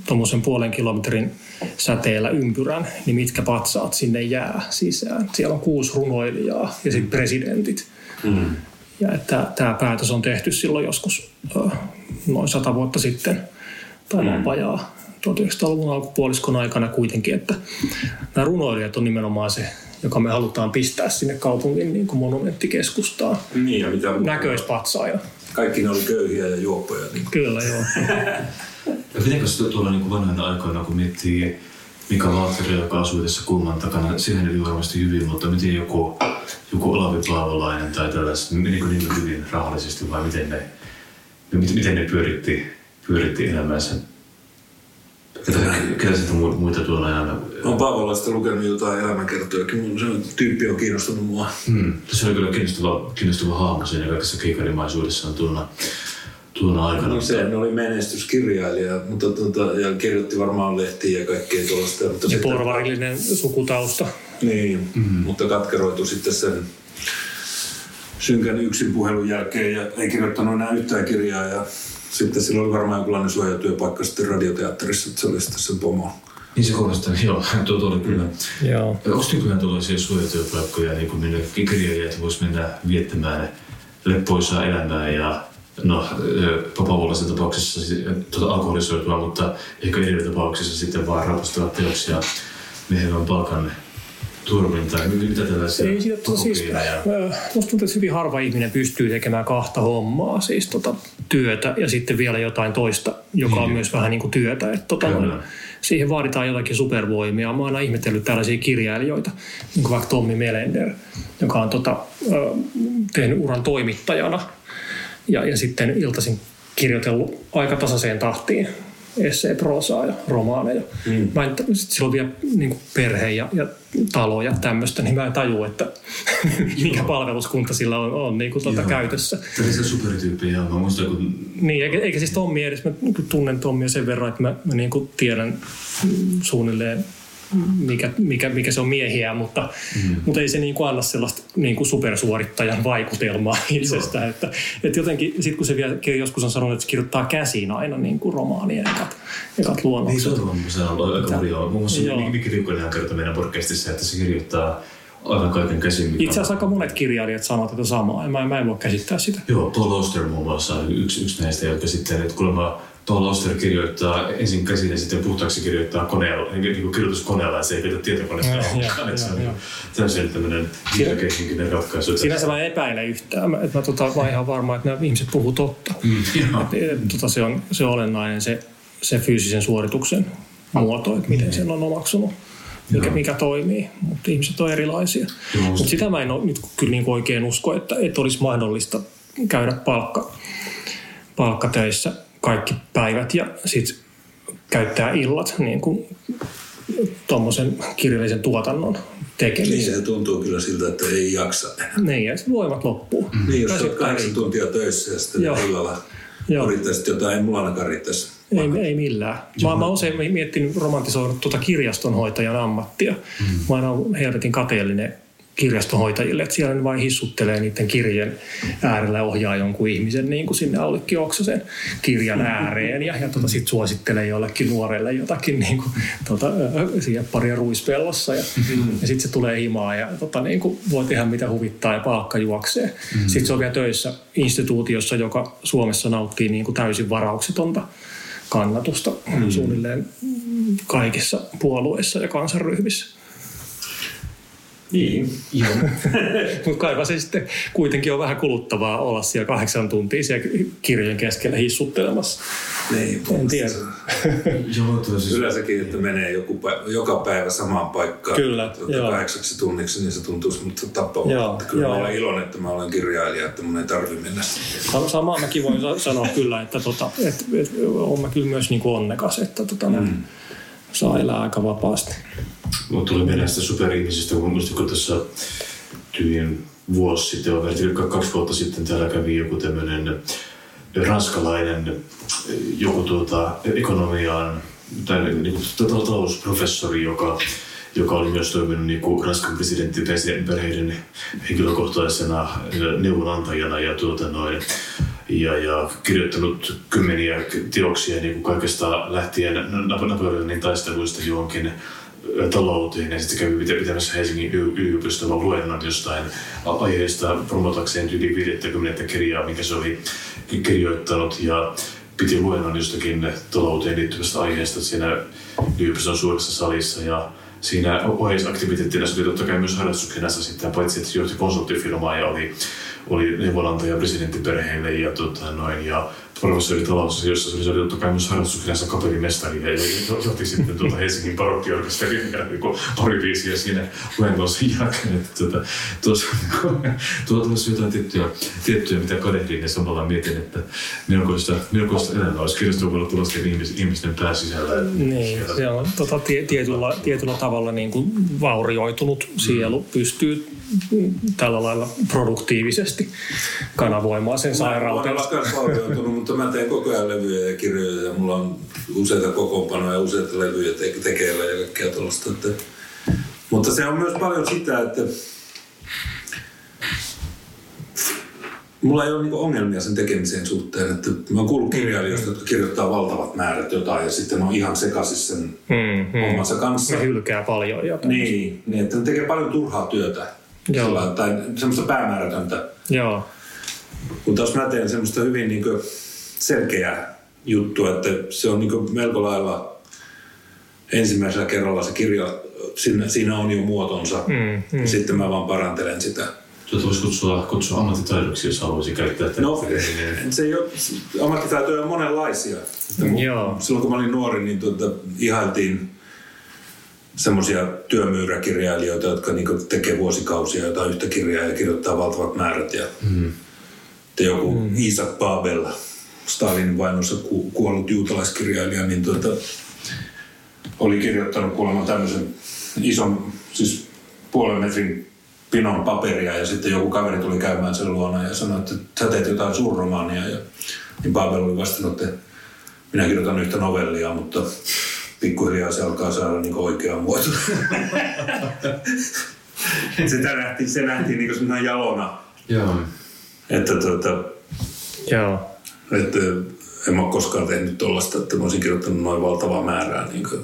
tuommoisen puolen kilometrin säteellä ympyrän, niin mitkä patsaat sinne jää sisään. Siellä on kuusi runoilijaa ja sitten presidentit. Mm. Ja että tämä päätös on tehty silloin joskus noin sata vuotta sitten, tai mm. vajaa 1900-luvun alkupuoliskon aikana kuitenkin, että nämä runoilijat on nimenomaan se, joka me halutaan pistää sinne kaupungin niin kuin monumenttikeskustaan Niin, ja mitä näköispatsaina. Kaikki ne oli köyhiä ja juoppoja. Niin kuin. Kyllä, joo. [laughs] Ja mitenkö se tuolla niin vanhoina aikoina, kun miettii Mika Valtteri, joka asui tässä kulman takana, siihen eli varmasti hyvin, mutta miten joku, joku Olavi Paavolainen tai tällaiset, menikö niin hyvin rahallisesti vai miten ne, miten, miten ne pyöritti, pyöritti elämänsä? Ketä, ketä sitten mu- muita tuolla aina? Olen Paavolasta lukenut jotain elämänkertojakin. Se tyyppi on kiinnostunut mua. Hmm. Se oli kyllä kiinnostava, kiinnostava hahmo siinä kaikessa keikarimaisuudessaan tuona, tuona aikana. No se oli menestyskirjailija, mutta tuota, ja kirjoitti varmaan lehtiä ja kaikkea tuollaista. Mutta Ja sitten- porvarillinen sukutausta. Niin, mm-hmm. mutta katkeroitu sitten sen synkän yksin puhelun jälkeen ja ei kirjoittanut enää yhtään kirjaa. Ja sitten sillä oli varmaan jonkinlainen suojatyöpaikka sitten radioteatterissa, että se oli sitten sen pomo. Niin se kuulostaa, joo, tuo, oli kyllä. Joo. Onko nykyään tuollaisia suojatyöpaikkoja, niin kuin minne kirjailijat vois mennä viettämään leppoisaa elämää ja no Papavuolaisen tapauksessa tuota alkoholisoitua, mutta ehkä eri tapauksissa sitten vaan rapustella teoksia miehevän palkan turvin tai mit- mitä tällaisia Ei siitä, tota, siis, musta tuntuu, että hyvin harva ihminen pystyy tekemään kahta hommaa, siis tota, työtä ja sitten vielä jotain toista, joka on Niin. myös vähän niin kuin työtä. Että, tota, Kyllä. siihen vaaditaan jotakin supervoimia. Mä oon aina ihmetellyt tällaisia kirjailijoita, niin kuin vaikka Tommi Melender, joka on tota, tehnyt uran toimittajana ja, ja sitten iltaisin kirjoitellut aika tasaiseen tahtiin essee, ja romaaneja. Mm. Mä en, sit sillä on vielä niin perhe ja, ja talo ja tämmöistä, niin mä en tajua, että [laughs] mikä palveluskunta sillä on, on niin kuin tuota Joo. käytössä. Supertyyppejä on. Mä muistan, kun Niin, eikä, eikä siis Tommi edes, mä niin kuin tunnen Tommia sen verran, että mä, mä niin kuin tiedän suunnilleen mikä, mikä, mikä se on miehiä, mutta, mm. mutta ei se niin kuin anna sellaista niin kuin supersuorittajan vaikutelmaa itsestään. Että, että jotenkin, sit kun se vielä joskus on sanonut, että se kirjoittaa käsiin aina niin kuin romaanien ekat, ekat Niin luonnokset. se on se on aika hurjaa. Muun muassa Joo. Mikki Tiukkonen kertoi meidän podcastissa, että se kirjoittaa aivan kaiken käsin. Itse asiassa aika monet kirjailijat sanovat tätä samaa, ja mä, mä en voi käsittää sitä. Joo, Paul Auster muun muassa on yksi, yksi näistä, jotka sitten, että kuulemma Paul Auster kirjoittaa ensin käsin ja sitten puhtaaksi kirjoittaa koneella, niin kuin kirjoituskoneella, että se ei käytä tietokoneesta Joo, ollenkaan. se on joo, niin täysin tämmöinen järkeihinkinen ratkaisu. Sinänsä mä epäilen yhtään, että mä, tota, mä oon ihan varma, että nämä ihmiset puhuu totta. Mm. Et, et, tota, se, on, se on olennainen se, se fyysisen suorituksen muoto, että miten sen on omaksunut, mikä, mikä toimii, mutta ihmiset on erilaisia. Mutta sitä mä en ole nyt kyllä niin oikein usko, että, että olisi mahdollista käydä palkka, palkkatöissä kaikki päivät ja sitten käyttää illat niin kuin tuommoisen kirjallisen tuotannon Niin tekemiseen. se tuntuu kyllä siltä, että ei jaksa enää. Niin, ja sitten voimat loppuu. Niin, jos olet kahdeksan tuntia töissä ja sitten Joo. illalla Joo. yrittäisit jotain, ei mulla ainakaan riittäisi. Ei, ei millään. Mä, mä oon usein miettinyt romantisoinut tuota kirjastonhoitajan ammattia. Mm. Mä aina olen helvetin kateellinen kirjastonhoitajille, että siellä ne vain hissuttelee niiden kirjeen äärellä ja ohjaa jonkun ihmisen niin kuin sinne Aulikki Oksasen kirjan ääreen ja, ja tota, sitten suosittelee jollekin nuorelle jotakin niin kuin, ö, siihen paria ruispellossa ja, ja sitten se tulee himaa ja tota, niin kuin, voi tehdä mitä huvittaa ja palkka juoksee. Mm. Sitten se on vielä töissä instituutiossa, joka Suomessa nauttii niin kuin täysin varauksetonta kannatusta mm. suunnilleen kaikissa puolueissa ja kansanryhmissä. Niin. Joo. [laughs] Mutta kaipa se sitten kuitenkin on vähän kuluttavaa olla siellä kahdeksan tuntia siellä kirjojen keskellä hissuttelemassa. Niin, En tiedä. [laughs] Joo, siis, Yleensäkin, että menee joku päivä, joka päivä samaan paikkaan Kyllä, joo. kahdeksaksi tunniksi, niin se tuntuisi mutta tappavalta. Joo, Että Kyllä joo. mä olen iloinen, että mä olen kirjailija, että mun ei tarvi mennä Samaa mäkin voin sa- sanoa kyllä, että tota, et, et, olen mä kyllä myös niinku onnekas, että tota, mm. saa elää aika vapaasti. Mulla tuli mieleen sitä superihmisistä, kun muistin, tuossa tyyliin vuosi sitten, vai vertillä kaksi vuotta sitten täällä kävi joku tämmöinen ranskalainen joku tuota, ekonomiaan tai niin talousprofessori, joka joka oli myös toiminut niin kuin Ranskan presidenttiperheiden henkilökohtaisena neuvonantajana ja, tuota noin, ja, ja kirjoittanut kymmeniä teoksia niin kuin kaikesta lähtien Napoleonin taisteluista johonkin talouteen ja sitten kävi pitä- pitämässä Helsingin yliopistolla luennon jostain aiheesta promotakseen yli 50 kirjaa, minkä se oli ki- kirjoittanut ja piti luennon jostakin talouteen liittyvästä aiheesta siinä yliopiston suuressa salissa ja siinä oheisaktiviteettina se oli totta kai myös harrastuskenässä sitten, paitsi että johti konsulttifirmaa ja oli, oli neuvonantaja presidenttiperheille ja, tota, noin, ja professori talousasioissa, se oli totta kai myös harrastuskenässä kapellimestari ja johti sitten tuota Helsingin barokkiorkesterin ja niin pari biisiä siinä luennossa jälkeen. Että, tuota, tuossa, tuolla tuossa jotain tiettyjä, tiettyjä, mitä kadehdin ja samalla mietin, että melkoista, melkoista elämää olisi tulla sitten ihmis, ihmisten pääsisällä. Niin, se on tota, tie, tietyllä, tietyllä tavalla niin kuin vaurioitunut sielu pystyy tällä lailla produktiivisesti kanavoimaan sen Mä olen myös vaurioitunut, mutta mä teen koko ajan levyjä ja kirjoja ja mulla on useita kokoonpanoja, useita levyjä te- tekeillä ja kaikkea tuollaista. Että... Mutta se on myös paljon sitä, että mulla ei ole niinku ongelmia sen tekemisen suhteen. Että mä oon kuullut kirjailijoista, jotka kirjoittaa valtavat määrät jotain ja sitten on ihan sekaisin sen Mm, mm. hommansa kanssa. Se hylkää paljon jotain. Niin, niin, että ne tekee paljon turhaa työtä. Joo. Sillä- Tai semmoista päämäärätöntä. Joo. Mutta jos mä teen semmoista hyvin niin selkeää juttua, että se on niin melko lailla ensimmäisellä kerralla se kirja, siinä, siinä on jo muotonsa. Mm, mm. Sitten mä vaan parantelen sitä. Tuota voisi kutsua, kutsua ammattitaidoksi, jos haluaisi käyttää tätä. No, se ei ole, ammattitaitoja on monenlaisia. Mun- Joo. Silloin kun mä olin nuori, niin tuota, ihailtiin semmoisia työmyyräkirjailijoita, jotka niin tekee vuosikausia jotain yhtä kirjaa ja kirjoittaa valtavat määrät. Ja mm. joku mm. Isaac Babel, Stalinin vainossa ku, kuollut juutalaiskirjailija, niin tuota, oli kirjoittanut kuulemma tämmöisen ison, siis puolen metrin pinon paperia ja sitten joku kaveri tuli käymään sen luona ja sanoi, että sä teet jotain suurromaania. Ja, niin Babel oli vastannut, että minä kirjoitan yhtä novellia, mutta pikkuhiljaa se alkaa saada niin oikea muoto. [laughs] Sitä nähtiin, se nähtiin niin kuin jalona. Joo. Että, tuota, Joo. Että en mä ole koskaan tehnyt tuollaista, että mä olisin kirjoittanut noin valtavaa määrää niin kuin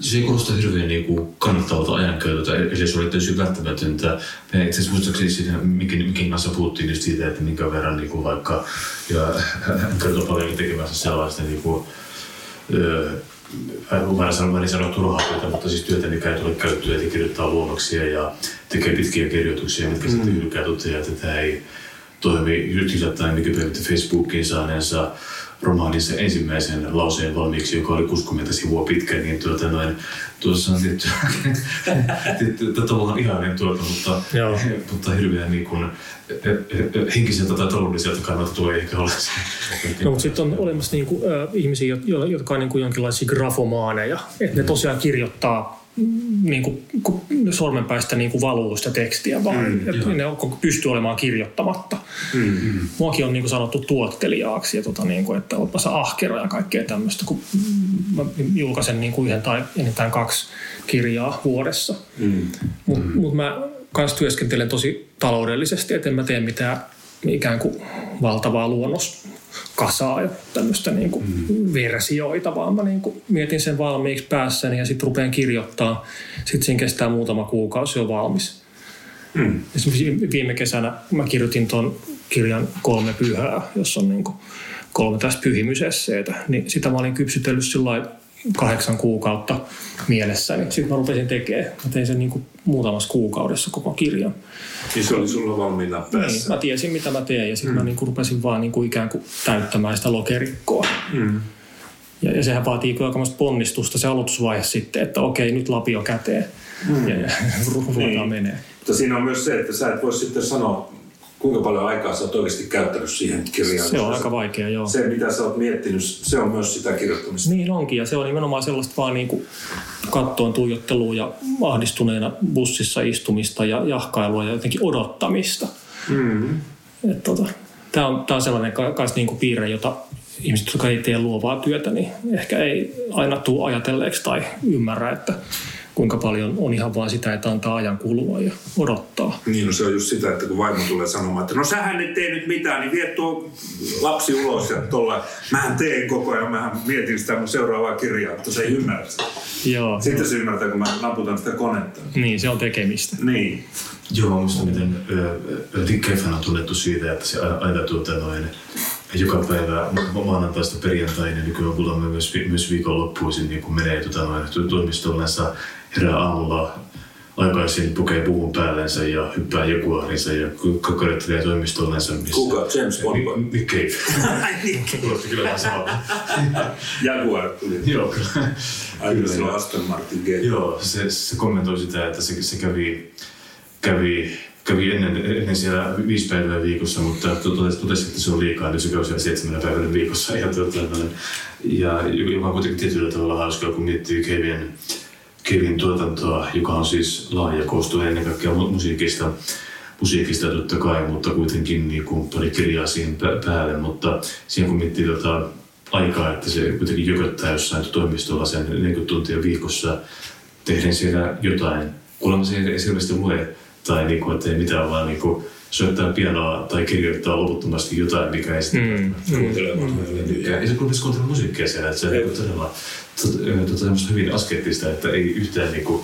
se ei kuulosta hirveän niin kuin kannattavalta ajankäytöltä, eli se oli täysin välttämätöntä. Me itse asiassa muistaakseni siitä, mikin, mikin kanssa puhuttiin just siitä, että minkä verran niin kuin vaikka, ja [laughs] hän kertoi paljon tekemässä sellaista niin kuin, öö, mä sanoa, mä en sano turhaa työtä, mutta siis työtä, mikä ei tule käyttöä, että kirjoittaa luonnoksia ja tekee pitkiä kirjoituksia, mitkä mm. sitten hylkää toteaa, että tämä ei toimi. Mikä päivitti Facebookiin saaneensa romaaninsa ensimmäisen lauseen valmiiksi, joka oli 60 sivua pitkä, niin tuota noin, tuossa on tietty, [laughs] tietty tavallaan ihainen tuota, mutta, Joo. mutta hirveän niin kuin, henkiseltä tai taloudelliselta kannalta tuo ei ehkä ole se. No, mutta sitten on olemassa niin kuin, äh, ihmisiä, jotka on niin kuin jonkinlaisia grafomaaneja, että ne tosiaan kirjoittaa niin kuin, sormenpäistä niin kuin valuu sitä tekstiä, vaan mm, että ne pystyy olemaan kirjoittamatta. Mm, Muakin on niin kuin sanottu tuottelijaaksi, ja tota, niin kuin, että oletpa sä ahkera ja kaikkea tämmöistä, kun mä julkaisen niin kuin yhden tai enintään kaksi kirjaa vuodessa. Mm, Mutta mm. mut mä kanssa työskentelen tosi taloudellisesti, että en mä tee mitään ikään kuin valtavaa luonnos kasaa ja tämmöistä niin kuin mm. versioita, vaan mä niin kuin mietin sen valmiiksi päässäni ja sitten rupean kirjoittaa. Sitten siinä kestää muutama kuukausi jo valmis. Mm. viime kesänä mä kirjoitin tuon kirjan kolme pyhää, jossa on niin kuin kolme tästä pyhimysesseitä. Niin sitä mä olin kypsytellyt sillä kahdeksan kuukautta mielessäni. Sitten mä rupesin tekemään. Mä tein sen niin kuin muutamassa kuukaudessa koko kirjan. Niin se oli sulla valmiina päässä? Niin, mä tiesin mitä mä teen ja sitten mm. mä niin kuin rupesin vaan niin kuin ikään kuin täyttämään sitä lokerikkoa. Mm. Ja, ja sehän vaatii kyllä aikamoista ponnistusta se aloitusvaihe sitten, että okei, nyt lapio käteen mm. ja, ja [laughs] ruvetaan niin. menee. Mutta siinä on myös se, että sä et voi sitten sanoa kuinka paljon aikaa sä oot oikeasti käyttänyt siihen kirjaan. Se on aika vaikea, joo. Se, mitä sä oot miettinyt, se on myös sitä kirjoittamista. Niin onkin, ja se on nimenomaan sellaista vaan niin kuin kattoon tuijottelua ja ahdistuneena bussissa istumista ja jahkailua ja jotenkin odottamista. Mm-hmm. tota, Tämä on, tää on sellainen kans niin kuin piirre, jota ihmiset, jotka ei tee luovaa työtä, niin ehkä ei aina tule ajatelleeksi tai ymmärrä, että kuinka paljon on ihan vaan sitä, että antaa ajan kulua ja odottaa. Niin, no se on just sitä, että kun vaimo tulee sanomaan, että no sähän et tee nyt mitään, niin vie tuo lapsi ulos ja tuolla, mähän teen koko ajan, mähän mietin sitä mun seuraavaa kirjaa, mutta se ei ymmärrä sitä. Joo. Sitten se ymmärtää, kun mä naputan sitä konetta. Niin, se on tekemistä. Niin. Joo, muista miten Dick on tunnettu siitä, että se aina tuota noin joka päivä maanantaista perjantaihin ja nykyään kuulemme myös, myös viikonloppuisin, niin kun menee tuota noin, toimistollensa herää aamulla aikaisin pukee puhun päällensä ja hyppää jaguarinsa ja kakorettelee toimistollensa. Missä... Kuka? James Bond? Nick Cave. [laughs] Nick Cave. Kuulosti kyllä vähän samaa. [laughs] Jaguar tuli. Joo, kyllä. On Aston Martin G. Joo, se, se kommentoi sitä, että se, se kävi, kävi kävi ennen, ennen siellä viisi päivää viikossa, mutta totesi, totesi että se on liikaa, niin se käy siellä seitsemänä päivänä viikossa. Ja, tuota, ja joka on kuitenkin tietyllä tavalla hauskaa, kun miettii Kevin, Kevin tuotantoa, joka on siis laaja, koostuu ennen kaikkea musiikista, musiikista totta kai, mutta kuitenkin niin kuin pari kirjaa siihen päälle. Mutta siihen kun miettii tota aikaa, että se kuitenkin jököttää jossain toimistolla sen 40 tuntia viikossa, tehden siellä jotain. Kuulemma se ei selvästi lue tai niin kuin, että ei mitään vaan niin kuin, soittaa pianoa tai kirjoittaa loputtomasti jotain, mikä ei sitten mm. kuuntele. Mm. Ei se kuuntele kuuntele musiikkia siellä, että se on niin todella tota, semmoista hyvin askeettista, että ei yhtään niin kuin,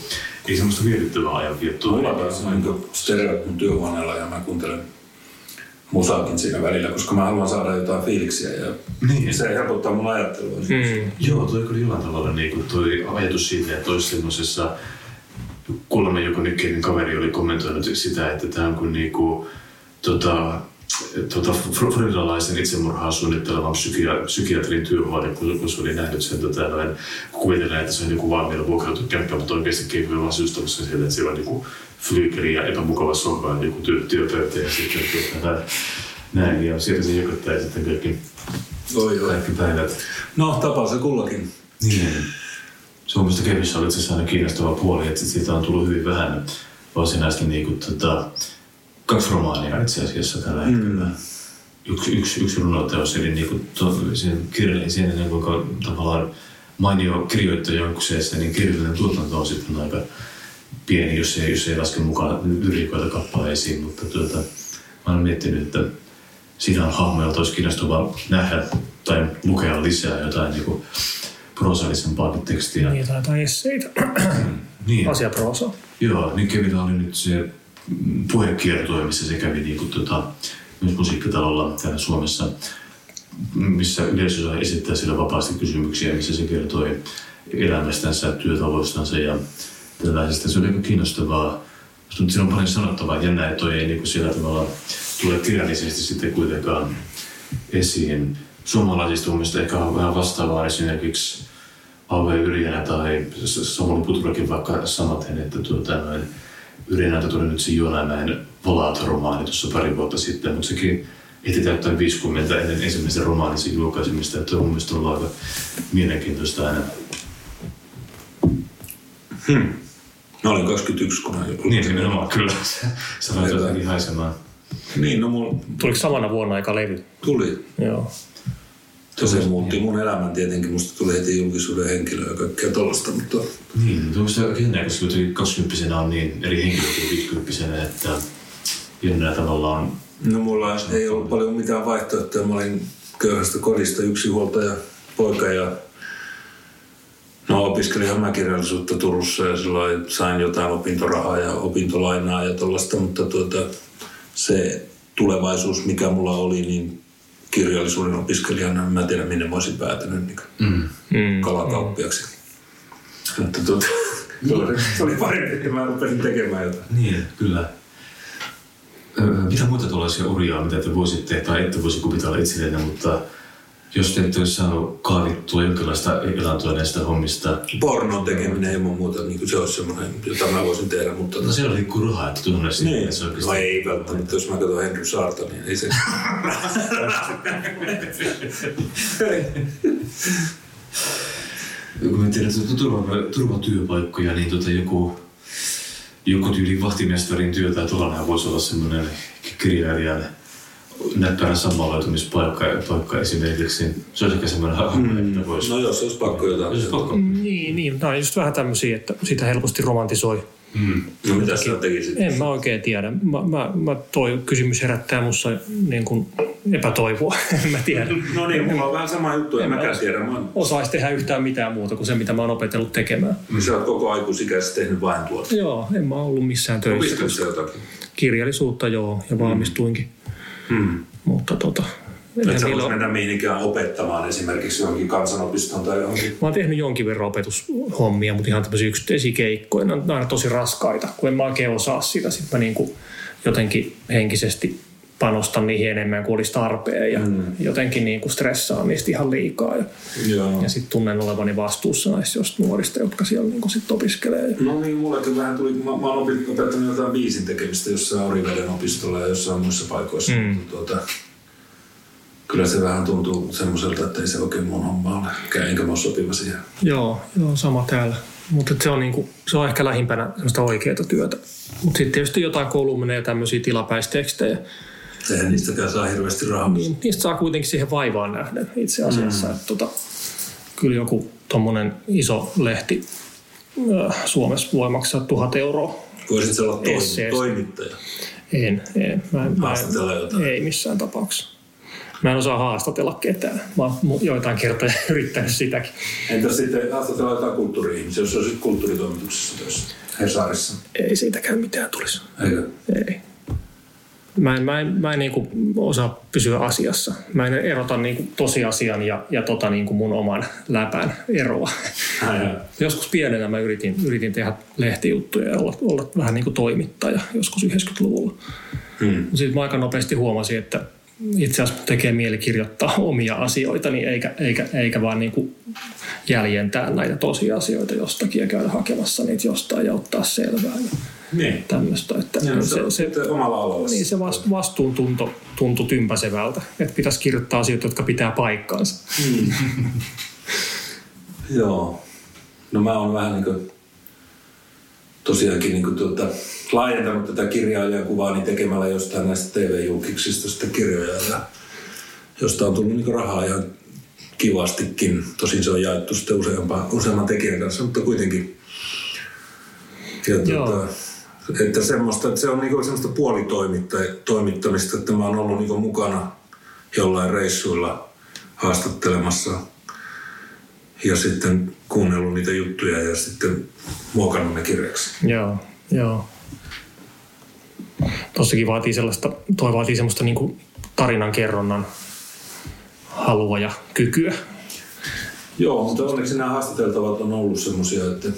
ei semmoista miellyttävää ajanviettoa. Mulla on niin stereo työhuoneella ja mä kuuntelen musaakin siinä välillä, koska mä haluan saada jotain fiiliksiä ja niin. se helpottaa mun ajattelua. Mm. Joo, toi kyllä jollain tavalla niin kuin toi ajatus siitä, että olisi semmoisessa kuulemma joku nykyinen kaveri oli kommentoinut sitä, että tämä on kuin niinku, tota, tota, floridalaisen itsemurhaa suunnittelevan psykia, psykiatrin työhuone, kun, kun se oli nähnyt sen, tota, noin, kuvitellaan, että se on joku vaan vielä vuokrautu kämppä, mutta oikeasti kehityy vaan syystamassa sieltä, että siellä on niinku flyykeri ja epämukava sohva ja niinku työ, työpöytä ja sitten tuota, näin, ja sieltä se jököttää sitten kaikki, Oi, kaikki päivät. No, tapaa se kullakin. Niin. Suomesta kevissä oli itse asiassa aina kiinnostava puoli, että siitä on tullut hyvin vähän varsinaisesti niin kuin, tota, kaksi romaania itse asiassa tällä mm. hetkellä. Yksi, yksi, yksi runoteos, eli niin kuin, to, sen kirjallinen, siinä niin kuin, tavallaan mainio kirjoittaja on kyseessä, niin kirjallinen tuotanto on sitten aika pieni, jos ei, jos ei laske mukaan lyrikoita kappaleisiin, mutta tuota, mä olen miettinyt, että siinä on hahmoja, olisi kiinnostavaa nähdä tai lukea lisää jotain niin kuin, prosaalisempaakin tekstiä. Niin, tai jotain esseitä, [clears throat] Niin. asiaproosaa. Joo, niin Kevillä oli nyt se puhekiertue, missä se kävi niin kuin, tota, myös musiikkitalolla täällä Suomessa, missä yleisö sai esittää sille vapaasti kysymyksiä, missä se kertoi elämästänsä, työtavoistansa ja tällaisesta. Se oli aika kiinnostavaa. Musta nyt siinä on paljon sanottavaa. Jännä, että toi ei niin sillä tavalla tule kirjallisesti sitten kuitenkaan esiin. Suomalaisista mun mielestä ehkä on vähän vastaavaa esimerkiksi Auve Yrjänä tai S- Samuli Puturakin vaikka samaten, että tuota, noin, Yrjänältä tuli nyt se Juonamäen Valaat-romaani tuossa pari vuotta sitten, mutta sekin ehti täyttää 50 ennen ensimmäisen romaanin julkaisemista, että mun mielestä on ollut aika mielenkiintoista aina. Mä olin 21, kun mä julkaisin. Niin, nimenomaan, kyllä. Sä laitat jotenkin haisemaan. Niin, no mulla Tuliko samana vuonna aika levy? tuli. Joo. Se muutti mun elämän tietenkin. Musta tuli heti julkisuuden henkilö ja kaikkea tollasta, mutta Niin, tuossa aika jännää, koska jotenkin 20 on niin eri henkilö kuin 50 että jännää tavallaan No mulla ei ollut paljon mitään vaihtoehtoja. Mä olin köyhästä kodista yksinhuoltaja poika ja no opiskelinhan mä kirjallisuutta Turussa ja silloin sain jotain opintorahaa ja opintolainaa ja tollasta, mutta tuota, se tulevaisuus, mikä mulla oli, niin kirjallisuuden opiskelijana, mä en tiedä minne mä olisin päätynyt niin mm. Mm. kalakauppiaksi. Mutta tuota, se oli parempi, että mä rupesin tekemään jotain. Niin, kyllä. Öö, mitä muita tuollaisia uria mitä te voisitte, tai ette voisi kuvitella itsellenne, mutta jos te ette olisi saanut kaavittua jonkinlaista elantoa näistä hommista, Pornon tekeminen ilman muuta, niin kuin se olisi semmoinen, jota mä voisin tehdä, mutta... no siellä liikkuu rahaa, että tunne siitä, Niin, se oikeasti... no ei välttämättä, jos mä katson Henry Saarta, niin ei se... kun mä tiedän, että turva, turvatyöpaikkoja, niin tota joku, joku tyyli vahtimestarin työ tai tuollainen voisi olla semmoinen kirjailijan näppärän samanlaitumispaikka paikka esimerkiksi. Se olisi ehkä semmoinen hahmo, että voisi... No jos olisi pakko jotain. Jos pakko. Niin, niin. Nämä on just vähän tämmöisiä, että sitä helposti romantisoi. Mm. No mitä sä tekisit? En mä oikein tiedä. Mä, mä, mä toi kysymys herättää mussa niin kuin epätoivoa. [laughs] en mä tiedä. No niin, mulla on vähän sama juttu, en En mä mäkään ois- tiedä. Mä Osaisi tehdä yhtään mitään muuta kuin se, mitä mä oon opetellut tekemään. sä oot koko aikuisikäisesti tehnyt vain tuota. Joo, en mä ollut missään töissä. Opiskelit jotakin? Kirjallisuutta joo, ja valmistuinkin. Hmm. Mutta tota, Et sä ole- mennä mihinkään opettamaan esimerkiksi johonkin kansanopistoon tai johonkin. Mä oon tehnyt jonkin verran opetushommia, mutta ihan tämmöisiä yksittäisiä keikkoja. Ne on aina tosi raskaita, kun en mä oikein osaa sitä. Sitten mä niin kuin jotenkin henkisesti panostan niihin enemmän kuin olisi tarpeen ja mm. jotenkin niin kuin stressaan niistä ihan liikaa. Ja, Joo. ja sitten tunnen olevani vastuussa näistä just nuorista, jotka siellä niin kuin sit opiskelee. No niin, mullekin vähän tuli, mä, mä opit- opettanut jotain biisin tekemistä jossain Oriveden opistolla ja jossain muissa paikoissa. Mm. Tuota, kyllä se vähän tuntuu semmoiselta, että ei se oikein mun homma ole. Enkä mä ole sopiva siihen. Joo, joo sama täällä. Mutta se on, niinku, se on ehkä lähimpänä sellaista oikeaa työtä. Mutta sitten tietysti jotain kolumneja ja tämmöisiä tilapäistekstejä. Eihän niistäkään saa hirveästi rahaa. Niin, niistä saa kuitenkin siihen vaivaan nähden itse asiassa. Mm. Että tota, kyllä joku tommonen iso lehti äh, Suomessa voi maksaa tuhat euroa. Voisit sä olla toi, Esseestä. toimittaja. En, en. Mä, en- mä, jotain. Ei missään tapauksessa. Mä en osaa haastatella ketään. Mä oon joitain kertoja [laughs] yrittänyt sitäkin. Entäs sitten haastatella jotain kulttuuri-ihmisiä, jos olisit kulttuuritoimituksessa töissä? Hesarissa. Ei siitäkään mitään tulisi. Eikö? Ei. Mä en, mä en, mä en niinku osaa pysyä asiassa. Mä en erota niinku tosiasian ja, ja tota niinku mun oman läpän eroa. Joskus pienenä mä yritin, yritin tehdä lehtijuttuja ja olla, olla vähän niin kuin toimittaja joskus 90-luvulla. Hmm. Sitten mä aika nopeasti huomasin, että itse asiassa tekee mieli kirjoittaa omia asioitani eikä, eikä, eikä vaan niin kuin jäljentää näitä tosiasioita jostakin ja käydä hakemassa niitä jostain ja ottaa selvää ja Niin. tämmöistä. Että Ja se, se, se, omalla alalla. niin se vast- vastuuntunto tuntui tympäsevältä, että pitäisi kirjoittaa asioita, jotka pitää paikkaansa. [laughs] Joo. No mä oon vähän niin kuin, tosiaankin niin kuin tuota, laajentanut tätä kirjailijakuvaani tekemällä jostain näistä TV-julkiksista sitten kirjoja, ja, josta on tullut niin rahaa ihan kivastikin. Tosin se on jaettu sitten useamman, useamman tekijän kanssa, mutta kuitenkin. Ja Joo. Että, semmoista, että se on niin semmoista puolitoimittamista, että mä oon ollut niin mukana jollain reissuilla haastattelemassa ja sitten kuunnellut niitä juttuja ja sitten muokannut ne kirjaksi. Joo, joo. Tossakin vaatii sellaista, toi vaatii semmoista niin tarinan kerronnan halua ja kykyä. Joo, mutta onneksi nämä haastateltavat on ollut semmoisia, että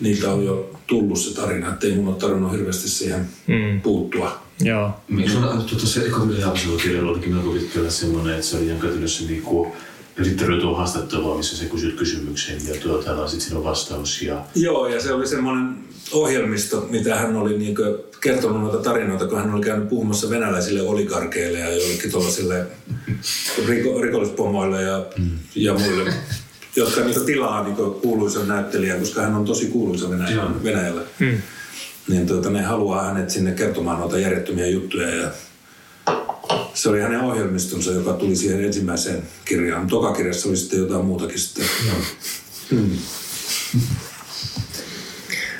niitä on jo tullut se tarina, että ei mun ole tarvinnut hirveästi siihen mm. puuttua. Joo. Miksi on tuota, se ekonominen kirjalla olikin melko pitkällä semmoinen, että se oli ihan käytännössä niinku Riittänyt tuo haastattelua, missä se kysyt kysymyksen ja tuota, sitten siinä on vastaus. Ja... Joo, ja se oli semmoinen ohjelmisto, mitä hän oli niin kertonut noita tarinoita, kun hän oli käynyt puhumassa venäläisille oligarkeille ja joillekin tuollaisille riko, rikollispomoille ja, mm. ja muille, jotka niin tilaa niin kuuluisan näyttelijän, koska hän on tosi kuuluisa Venäjällä. Venäjällä. Mm. Niin tuota, ne haluaa hänet sinne kertomaan noita järjettömiä juttuja ja se oli hänen ohjelmistonsa, joka tuli siihen ensimmäiseen kirjaan. Toka kirjassa oli sitten jotain muutakin sitten. Hmm.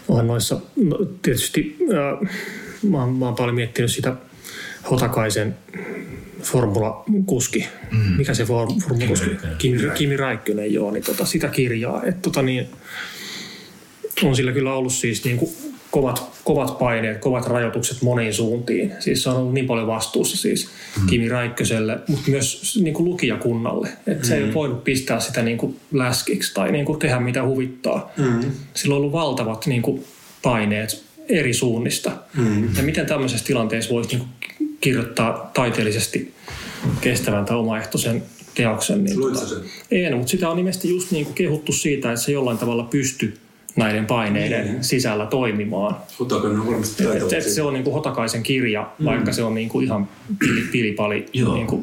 Onhan noissa, no, tietysti äh, mä, oon, mä oon paljon miettinyt sitä Hotakaisen formulakuski. Mm. Mikä se for, formulakuski? Kimi, Kimi Räikkönen, joo, niin tota, sitä kirjaa. Et, tota, niin, on sillä kyllä ollut siis niin kuin kovat, kovat paineet, kovat rajoitukset moniin suuntiin. Siis se on ollut niin paljon vastuussa siis mm. Kimi Räikköselle, mutta myös niin kuin lukijakunnalle. Että mm. se ei ole mm. voinut pistää sitä niin kuin läskiksi tai niin kuin tehdä mitä huvittaa. Mm. Sillä on ollut valtavat niin kuin paineet eri suunnista. Mm. Ja miten tämmöisessä tilanteessa voisi niin kuin kirjoittaa taiteellisesti kestävän tai omaehtoisen teoksen. Niin Luitko tota, sen? En, mutta sitä on nimesti just niin kuin kehuttu siitä, että se jollain tavalla pystyy näiden paineiden niin. sisällä toimimaan. Hotakainen on varmasti et, et se on niin kuin Hotakaisen kirja, mm. vaikka se on niin kuin ihan pilipali. Joo, niin kuin,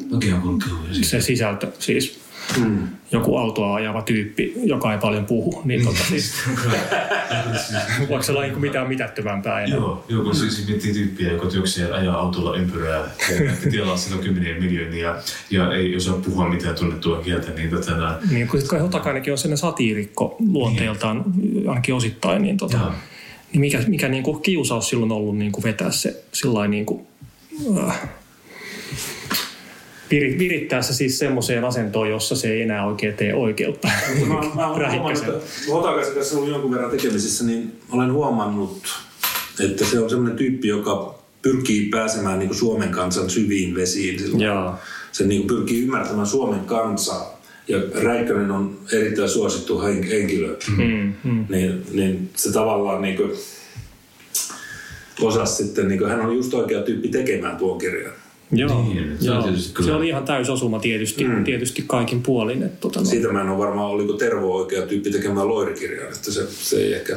se sisältö. Siis mm. joku autoa ajava tyyppi, joka ei paljon puhu, niin tota siis, [laughs] voiko se olla niin mitään mitättömämpää enää? Joo, joo kun siis miettii tyyppiä, joka työkseen ajaa autolla ympyrää, ja tilaa sitä kymmeniä miljoonia, ja ei osaa puhua mitään tunnettua kieltä, niin tota nää... Niin, kun sitten Hotakainenkin on sellainen satiirikko luonteeltaan, niin. ainakin osittain, niin tota, niin mikä, mikä niin kuin kiusaus silloin ollut niin kuin vetää se sillä niin kuin, äh, virittää se siis semmoiseen asentoon, jossa se ei enää oikein tee oikeutta. Mä, mä [laughs] huomannut, että Hotakaisen kanssa ollut jonkun verran tekemisissä, niin olen huomannut, että se on semmoinen tyyppi, joka pyrkii pääsemään niin kuin Suomen kansan syviin vesiin. Silloin. Se niin kuin pyrkii ymmärtämään Suomen kansaa. Ja Räikkönen on erittäin suosittu henkilö. Mm, mm. Niin, niin se tavallaan niin kuin osasi sitten, niin kuin, hän on just oikea tyyppi tekemään tuon kirjan. Joo, niin, se, joo. Kyllä... se oli ihan täysosuma tietysti, mm. tietysti kaikin puolin. Että, tota, no. Siitä mä en ole varmaan, oliko Tervo oikea tyyppi tekemään loirikirjaa, että se, se ei ehkä,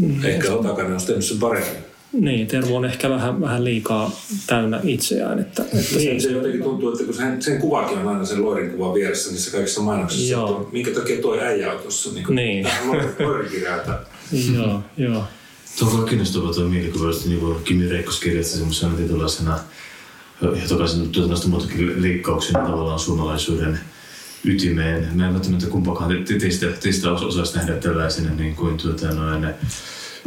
mm, ehkä se... Otakainen olisi tehnyt sen paremmin. Niin, Tervo on ehkä vähän, vähän liikaa täynnä itseään. Että, että niin, se, se jotenkin tuntuu, että kun sen, sen kuvakin on aina sen Loirin kuvan vieressä niissä kaikissa mainoksissa, Joo. että minkä takia tuo äijä on tuossa niin, niin. loirikirjaa. Että... [laughs] joo, joo. Tuo on kiinnostavaa tuo mielikuva, että niin Kimi Reikkos kirjoitti semmoisena tietynlaisena ja takaisin tuotannosta muutakin leikkauksia tavallaan suomalaisuuden ytimeen. Mä en välttämättä kumpakaan te, teistä, teistä osaisi nähdä tällaisena niin kuin tuota, noin,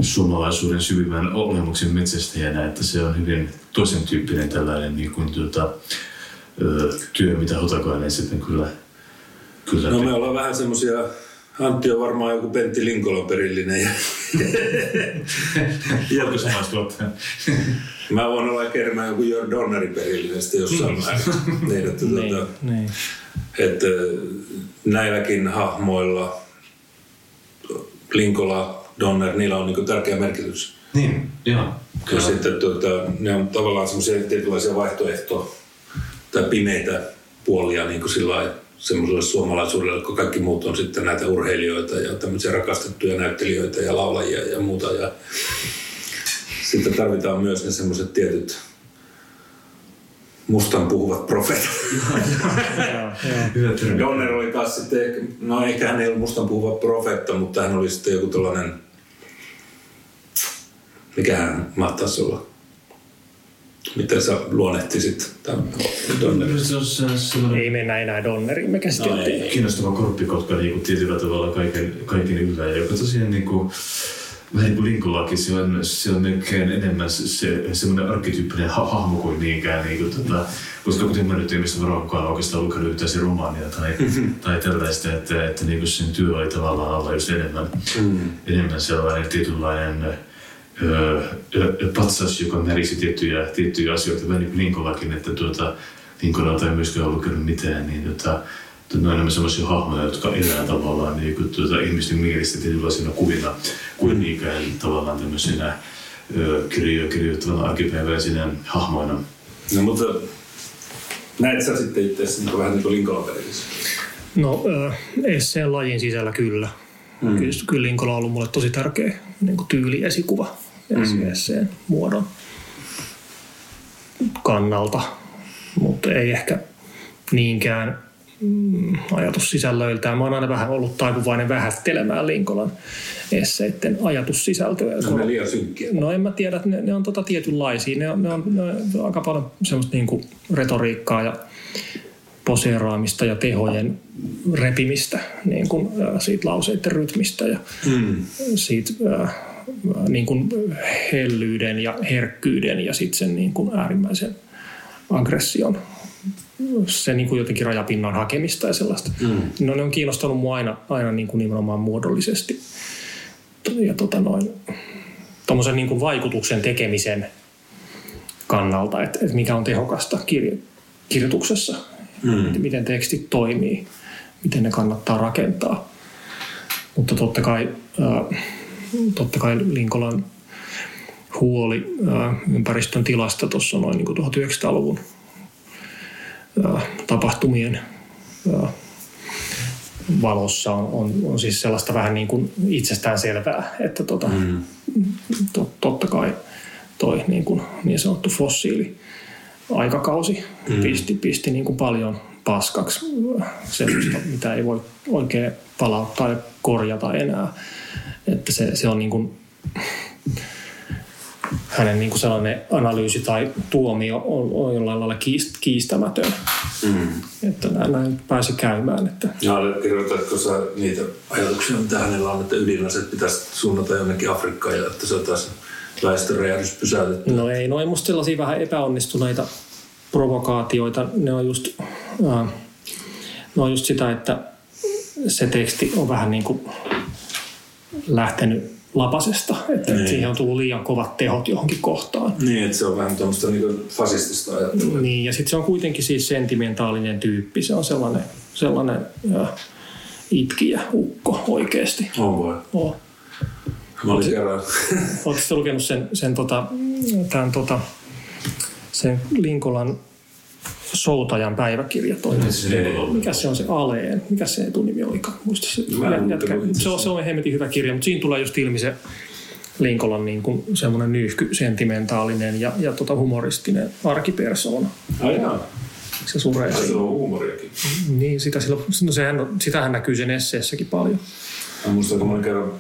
suomalaisuuden syvimmän olemuksen metsästäjänä, että se on hyvin toisen tyyppinen tällainen niin kuin, tuota, työ, mitä Hotakainen sitten kyllä, kyllä No me ollaan vähän semmoisia Antti on varmaan joku Pentti Linkolan perillinen. Ja... [laughs] Samaistua Mä voin olla ehkä enemmän joku Jörn Donnerin perillinen sitten jossain määrin. niin, että, niin, tuota, niin. että näilläkin hahmoilla Linkola, Donner, niillä on niin tärkeä merkitys. Niin, joo. Ja sitten tuota, ne on tavallaan semmoisia tietynlaisia vaihtoehtoja tai pimeitä puolia niin kuin sillä lailla, semmoiselle suomalaisuudelle, kun kaikki muut on sitten näitä urheilijoita ja tämmöisiä rakastettuja näyttelijöitä ja laulajia ja muuta. Ja sitten tarvitaan myös ne semmoiset tietyt mustan puhuvat profeetat. Donner oli taas sitten, no ehkä hän ei ollut mustan puhuva profeetta, mutta hän oli sitten joku tällainen, mikä hän mahtaisi olla? Miten sä luonnehtisit tämän Donnerin? Ei mennä enää Donneriin, me käsiteltiin. No, kiinnostava korppikotka niin tietyllä tavalla kaiken, kaiken yllä, joka tosiaan niin kuin, vähän niin kuin Linkolakin, se on, se on melkein enemmän se, se, semmoinen arkkityyppinen ha- hahmo kuin niinkään. Niin kuin, tota, koska kuten mä nyt ei mistä varoinkaan oikeastaan lukenut yhtään se romaania tai, tai tällaista, että, että niin kuin sen työ oli tavallaan alla just enemmän, mm. enemmän sellainen tietynlainen patsas, joka märisi tiettyjä, tiettyjä asioita, vähän niin kuin että tuota, Linkolalta ei myöskään ollut lukenut mitään, niin tota, ne on enemmän sellaisia hahmoja, jotka elää tavallaan niin kuin, tuota, ihmisten mielestä tietynlaisina kuvina kuin niinkään tavallaan tämmöisenä kirjoja kirjoittavana arkipäiväisinä hahmoina. No mutta näet sä sitten itse niin vähän niin kuin Linkolan No esseen lajin sisällä kyllä. Mm. Kyllä, kyllä Linkola on ollut mulle tosi tärkeä niin kuin tyyliesikuva mm. esseen muodon kannalta, mutta ei ehkä niinkään mm, ajatussisällöiltään. Mä oon aina vähän ollut taipuvainen vähättelemään Linkolan esseiden ajatussisältöä. No ne liian synkkiä. No en mä tiedä, ne, ne on tota tietynlaisia. Ne on, ne on, ne on aika paljon semmoista niinku retoriikkaa ja poseeraamista ja tehojen repimistä niin kuin, siitä lauseiden rytmistä ja mm. siitä äh, niin kuin hellyyden ja herkkyyden ja sitten sen niin kuin äärimmäisen aggression se niin kuin jotenkin rajapinnan hakemista ja sellaista. Mm. No ne on kiinnostanut mua aina, aina niin kuin nimenomaan muodollisesti. Ja tota noin, tommosen niin kuin vaikutuksen tekemisen kannalta, että, että mikä on tehokasta kirjo, kirjoituksessa, mm. miten tekstit toimii, miten ne kannattaa rakentaa. Mutta totta kai, äh, totta kai Linkolan huoli äh, ympäristön tilasta tuossa noin niin kuin 1900-luvun tapahtumien valossa on, on, on siis sellaista vähän niin kuin itsestään selvää, että tota, mm. to, totta kai toi niin, kuin niin sanottu fossiili aikakausi mm. pisti, pisti niin kuin paljon paskaksi sellaista, mitä ei voi oikein palauttaa ja korjata enää. Että se, se on niin kuin, hänen niin kuin sellainen analyysi tai tuomio on, on jollain lailla kiist, kiistämätön. Mm. Että näin, näin pääsi käymään. Että. Ja kirjoitatko sä niitä ajatuksia, mitä hänellä on, että ydinaset pitäisi suunnata jonnekin Afrikkaan ja että se taas väestöräjähdys pysäytetty? No ei, no ei musta sellaisia vähän epäonnistuneita provokaatioita. Ne on just, äh, on just sitä, että se teksti on vähän niin kuin lähtenyt lapasesta, että niin. siihen on tullut liian kovat tehot johonkin kohtaan. Niin, että se on vähän tuommoista niin fasistista ajattelua. Niin, ja sitten se on kuitenkin siis sentimentaalinen tyyppi. Se on sellainen, sellainen ja, itkiä ukko oikeasti. On voi. Oh. Mä olin kerran. Oletko lukenut sen, sen, tota, tämän, tota, sen Linkolan soutajan päiväkirja toi. Mikä se on se Aleen? Mikä se etunimi olikaan? Muista se, jätkä. se, on, se on hemmetin hyvä kirja, mutta siinä tulee just ilmi se Linkolan niin kuin semmoinen nyyhky, sentimentaalinen ja, ja tota humoristinen arkipersona. Ai Se suree. Se on huumoriakin. Niin, sitä, sillä, no sehän, sitähän näkyy sen esseessäkin paljon. Mä muistan, kun mä kerran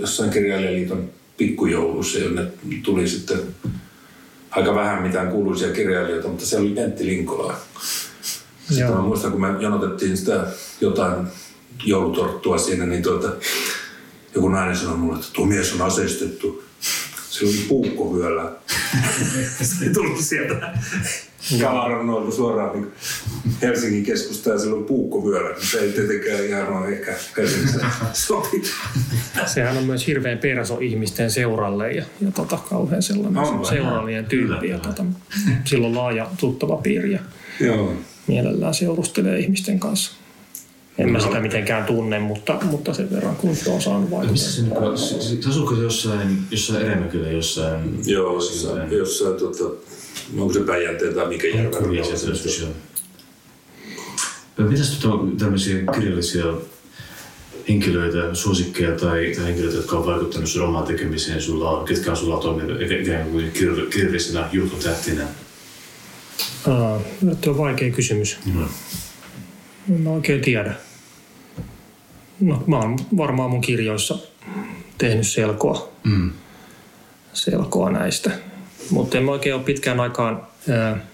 jossain kirjailijaliiton pikkujoulussa, jonne tuli sitten aika vähän mitään kuuluisia kirjailijoita, mutta se oli Pentti Linkola. Sitten Joo. mä muistan, kun me jonotettiin sitä jotain joulutorttua siinä, niin tuota, joku nainen sanoi mulle, että tuo mies on aseistettu. [laughs] Se oli puukkovyöllä. se tullut sieltä kamaran noilta suoraan niin Helsingin keskusta ja silloin puukkovyöllä. Niin se ei tietenkään ihan ole ehkä Helsingissä sopi. Sehän on myös hirveän perso ihmisten seuralle ja, ja tota, kauhean sellainen on tyyppi. Ja tota, silloin laaja tuttava piiri ja Joo. mielellään seurustelee ihmisten kanssa. En mä sitä mitenkään tunne, mutta, mutta sen verran kun se on saanut vaikuttaa. Asuuko se jossain, jossain Eremäkyllä jossain? Joo, jossain, jossain tota, onko se Päijänteen tai mikä järvä? Mitäs tuota, tämmöisiä kirjallisia henkilöitä, suosikkeja tai, tai henkilöitä, jotka on vaikuttanut sun omaan tekemiseen, sulla on, ketkä on sulla toiminut ikään kuin kirjallisena julkotähtinä? Uh, Tuo on vaikea kysymys. Mm. En oikein tiedä. No, mä oon varmaan mun kirjoissa tehnyt selkoa, mm. selkoa näistä. Mutta en mä oikein ole pitkään aikaan ää,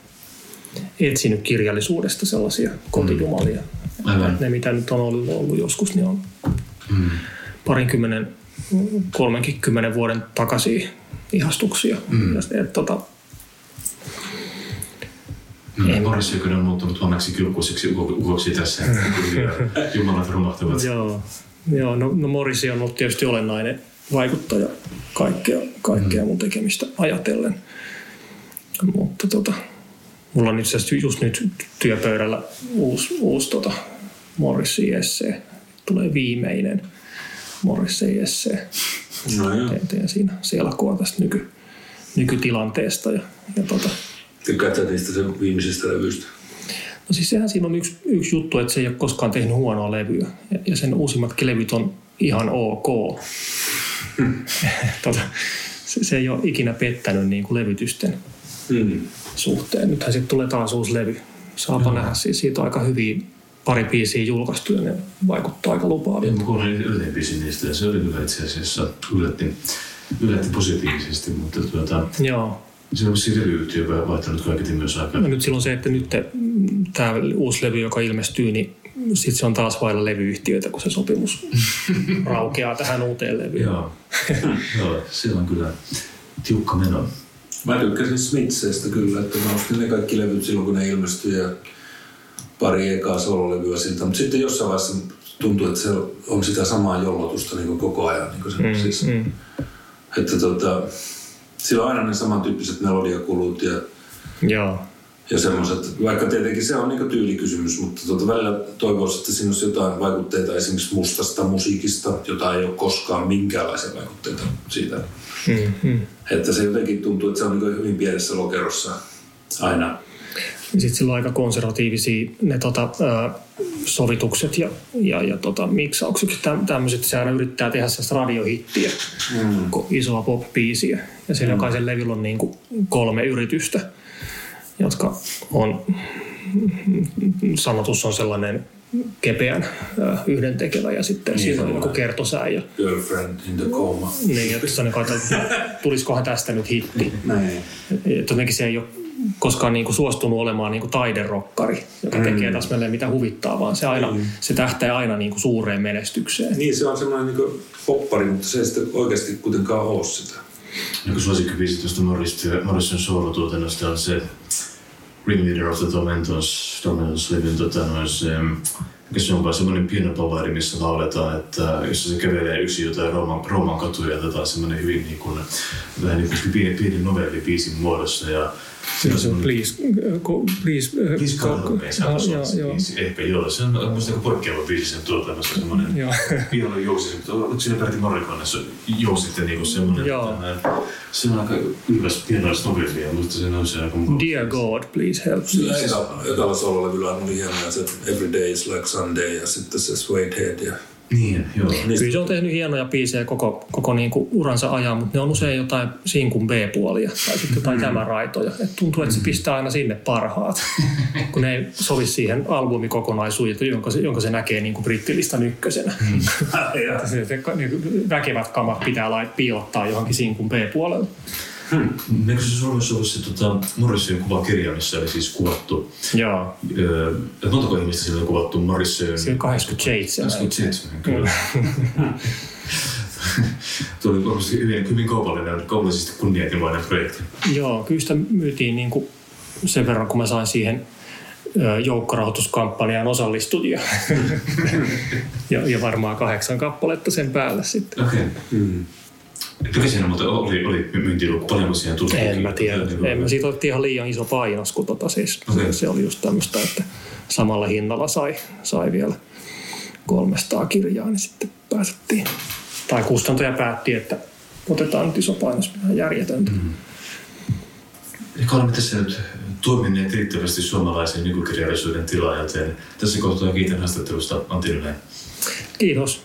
etsinyt kirjallisuudesta sellaisia kotijumalia. Mm. Ne, mitä nyt on ollut, ollut joskus, niin on mm. parinkymmenen 30 vuoden takaisin ihastuksia. Mm. Ja, et, tota, Mm, Boris Jökönen on muuttunut vanhaksi kylkuiseksi ukoksi tässä. [laughs] Jumalat romahtavat. Joo, joo no, no Morrissey on ollut tietysti olennainen vaikuttaja kaikkea, kaikkea mun tekemistä ajatellen. Mutta tota, mulla on itse asiassa just nyt työpöydällä uusi, uusi tota Morrissey essee. Tulee viimeinen Morrissey essee. No joo. Teen, teen siinä selkoa tästä nyky, nykytilanteesta. Ja, ja tota, Tykkäätkö niistä sen viimeisestä levystä? No siis sehän siinä on yksi, yksi juttu, että se ei ole koskaan tehnyt huonoa levyä. Ja, ja sen uusimmatkin levyt on ihan ok. [laughs] tota, se, se ei ole ikinä pettänyt niin kuin levytysten Mm. suhteen. Nythän sitten tulee taas uusi levy. Saapa nähdä. Siis siitä on aika hyviä pari biisiä julkaistu ja ne vaikuttaa aika lupaavilta. mä kuulin yhden biisin niistä ja se oli kyllä itse asiassa yllätti, yllätti positiivisesti, mutta tuota, Joo. Se on vissiin levyyhtiö vaihtanut kaiketi myös aika. No nyt silloin se, että nyt tämä uusi levy, joka ilmestyy, niin sitten se on taas vailla levyyhtiöitä, kun se sopimus [laughs] raukeaa tähän uuteen levyyn. Joo, [laughs] Joo siellä on kyllä tiukka meno. Mä tykkäsin Smithseistä kyllä, että mä ostin ne kaikki levyt silloin, kun ne ilmestyi ja pari ekaa sololevyä siltä. Mutta sitten jossain vaiheessa tuntuu, että se on sitä samaa jollotusta niin koko ajan. Niin kuin se, mm, siis, mm. Että tota, sillä on aina ne samantyyppiset melodiakulut ja, Joo. ja semmoiset, vaikka tietenkin se on niin tyylikysymys, mutta tota, välillä toivoisin, että siinä olisi jotain vaikutteita esimerkiksi mustasta musiikista, jota ei ole koskaan minkäänlaisia vaikutteita siitä. Mm, mm. Että se jotenkin tuntuu, että se on niin hyvin pienessä lokerossa aina. Sitten sillä on aika konservatiivisia ne tota, sovitukset ja, ja, ja tota, miksaukset. Täm, tämmöiset, se aina yrittää tehdä sellaista radiohittiä, mm. isoa pop-biisiä. Ja siellä mm. jokaisen levyllä on niin kuin kolme yritystä, jotka on, sanotus on sellainen kepeän ää, yhdentekevä ja sitten niin, siinä on joku kertosää. Ja, Girlfriend in the coma. niin, ja sitten on tulisikohan tästä nyt hitti. Näin. Jotenkin se ei ole koskaan niinku suostunut olemaan niinku taiderokkari, joka tekee täsmälleen mitä huvittaa, vaan se, aina, se tähtää aina niinku suureen menestykseen. Niin, se on semmoinen niin poppari, mutta se ei sitten oikeasti kuitenkaan ole sitä. Joku suosikkibiisi tuosta Morris- Morrison soolotuotannosta on se Ringleader of the Tormentors, Tormentors-levyn tota, noin se, mikä se on vaan semmoinen pieni balladi, missä lauletaan, että jos se kävelee yksin jotain Rooman, Rooman katuja, otetaan semmoinen hyvin niin kuin, vähän niin kuin pieni, pieni novelli biisin muodossa ja Se on se please, äh, go, please, äh, Please come me, se Ah, on joo, se. Ehkä joo, se on musta aika poikkeava biisi sen tuotannossa, semmoinen Joo. [laughs] piano jousi, mutta oliko siinä Berti Morrikonessa jousi sitten niinku semmoinen, se on aika ylväs pienoista novellia, ja musta se on se aika mukava. Dear God, please help me. eka, ekalla sololevyllä oli hienoja se Every Day is like Sunday ja sitten se Suede Head. Ja... Niin, joo. Kyllä se on tehnyt hienoja biisejä koko, koko niin kuin uransa ajan, mutta ne on usein jotain sinkun B-puolia tai sitten jotain tämän raitoja. Et tuntuu, että se pistää aina sinne parhaat, [laughs] kun ne ei sovi siihen albumikokonaisuuteen, jonka se, jonka se näkee niin kuin brittilistan ykkösenä. [laughs] ja. Se, se, niin väkevät kamat pitää lait, piilottaa johonkin sinkun B-puolelle. Eikö se Suomessa ollut se tota, Morrison kuvakirja, missä oli siis kuvattu, Joo, öö, että montako ihmistä siellä oli kuvattu Morrison? se on 87. 87, kyllä. [laughs] Tuo oli varmasti hyvin, hyvin kaupallinen, kaupallisesti kunnianhimoinen projekti. Joo, kyllä sitä myytiin niin kuin sen verran, kun mä sain siihen joukkorahoituskampanjaan osallistuja. [laughs] ja, ja varmaan kahdeksan kappaletta sen päälle sitten. Okei. Okay. Mikä siinä muuten oli, oli myyntiluku? Paljonko siihen tuli? En mä tiedä. En mä siitä otettiin ihan liian iso painos, kun tota siis, Okei. se, oli just tämmöistä, että samalla hinnalla sai, sai vielä 300 kirjaa, niin sitten pääsettiin. Tai kustantaja päätti, että otetaan nyt iso painos, ihan järjetöntä. Mm. Ehkä olemme tässä nyt tuomineet riittävästi suomalaisen nykykirjallisuuden tilaa, joten tässä kohtaa kiitän haastattelusta Antti. Kiitos.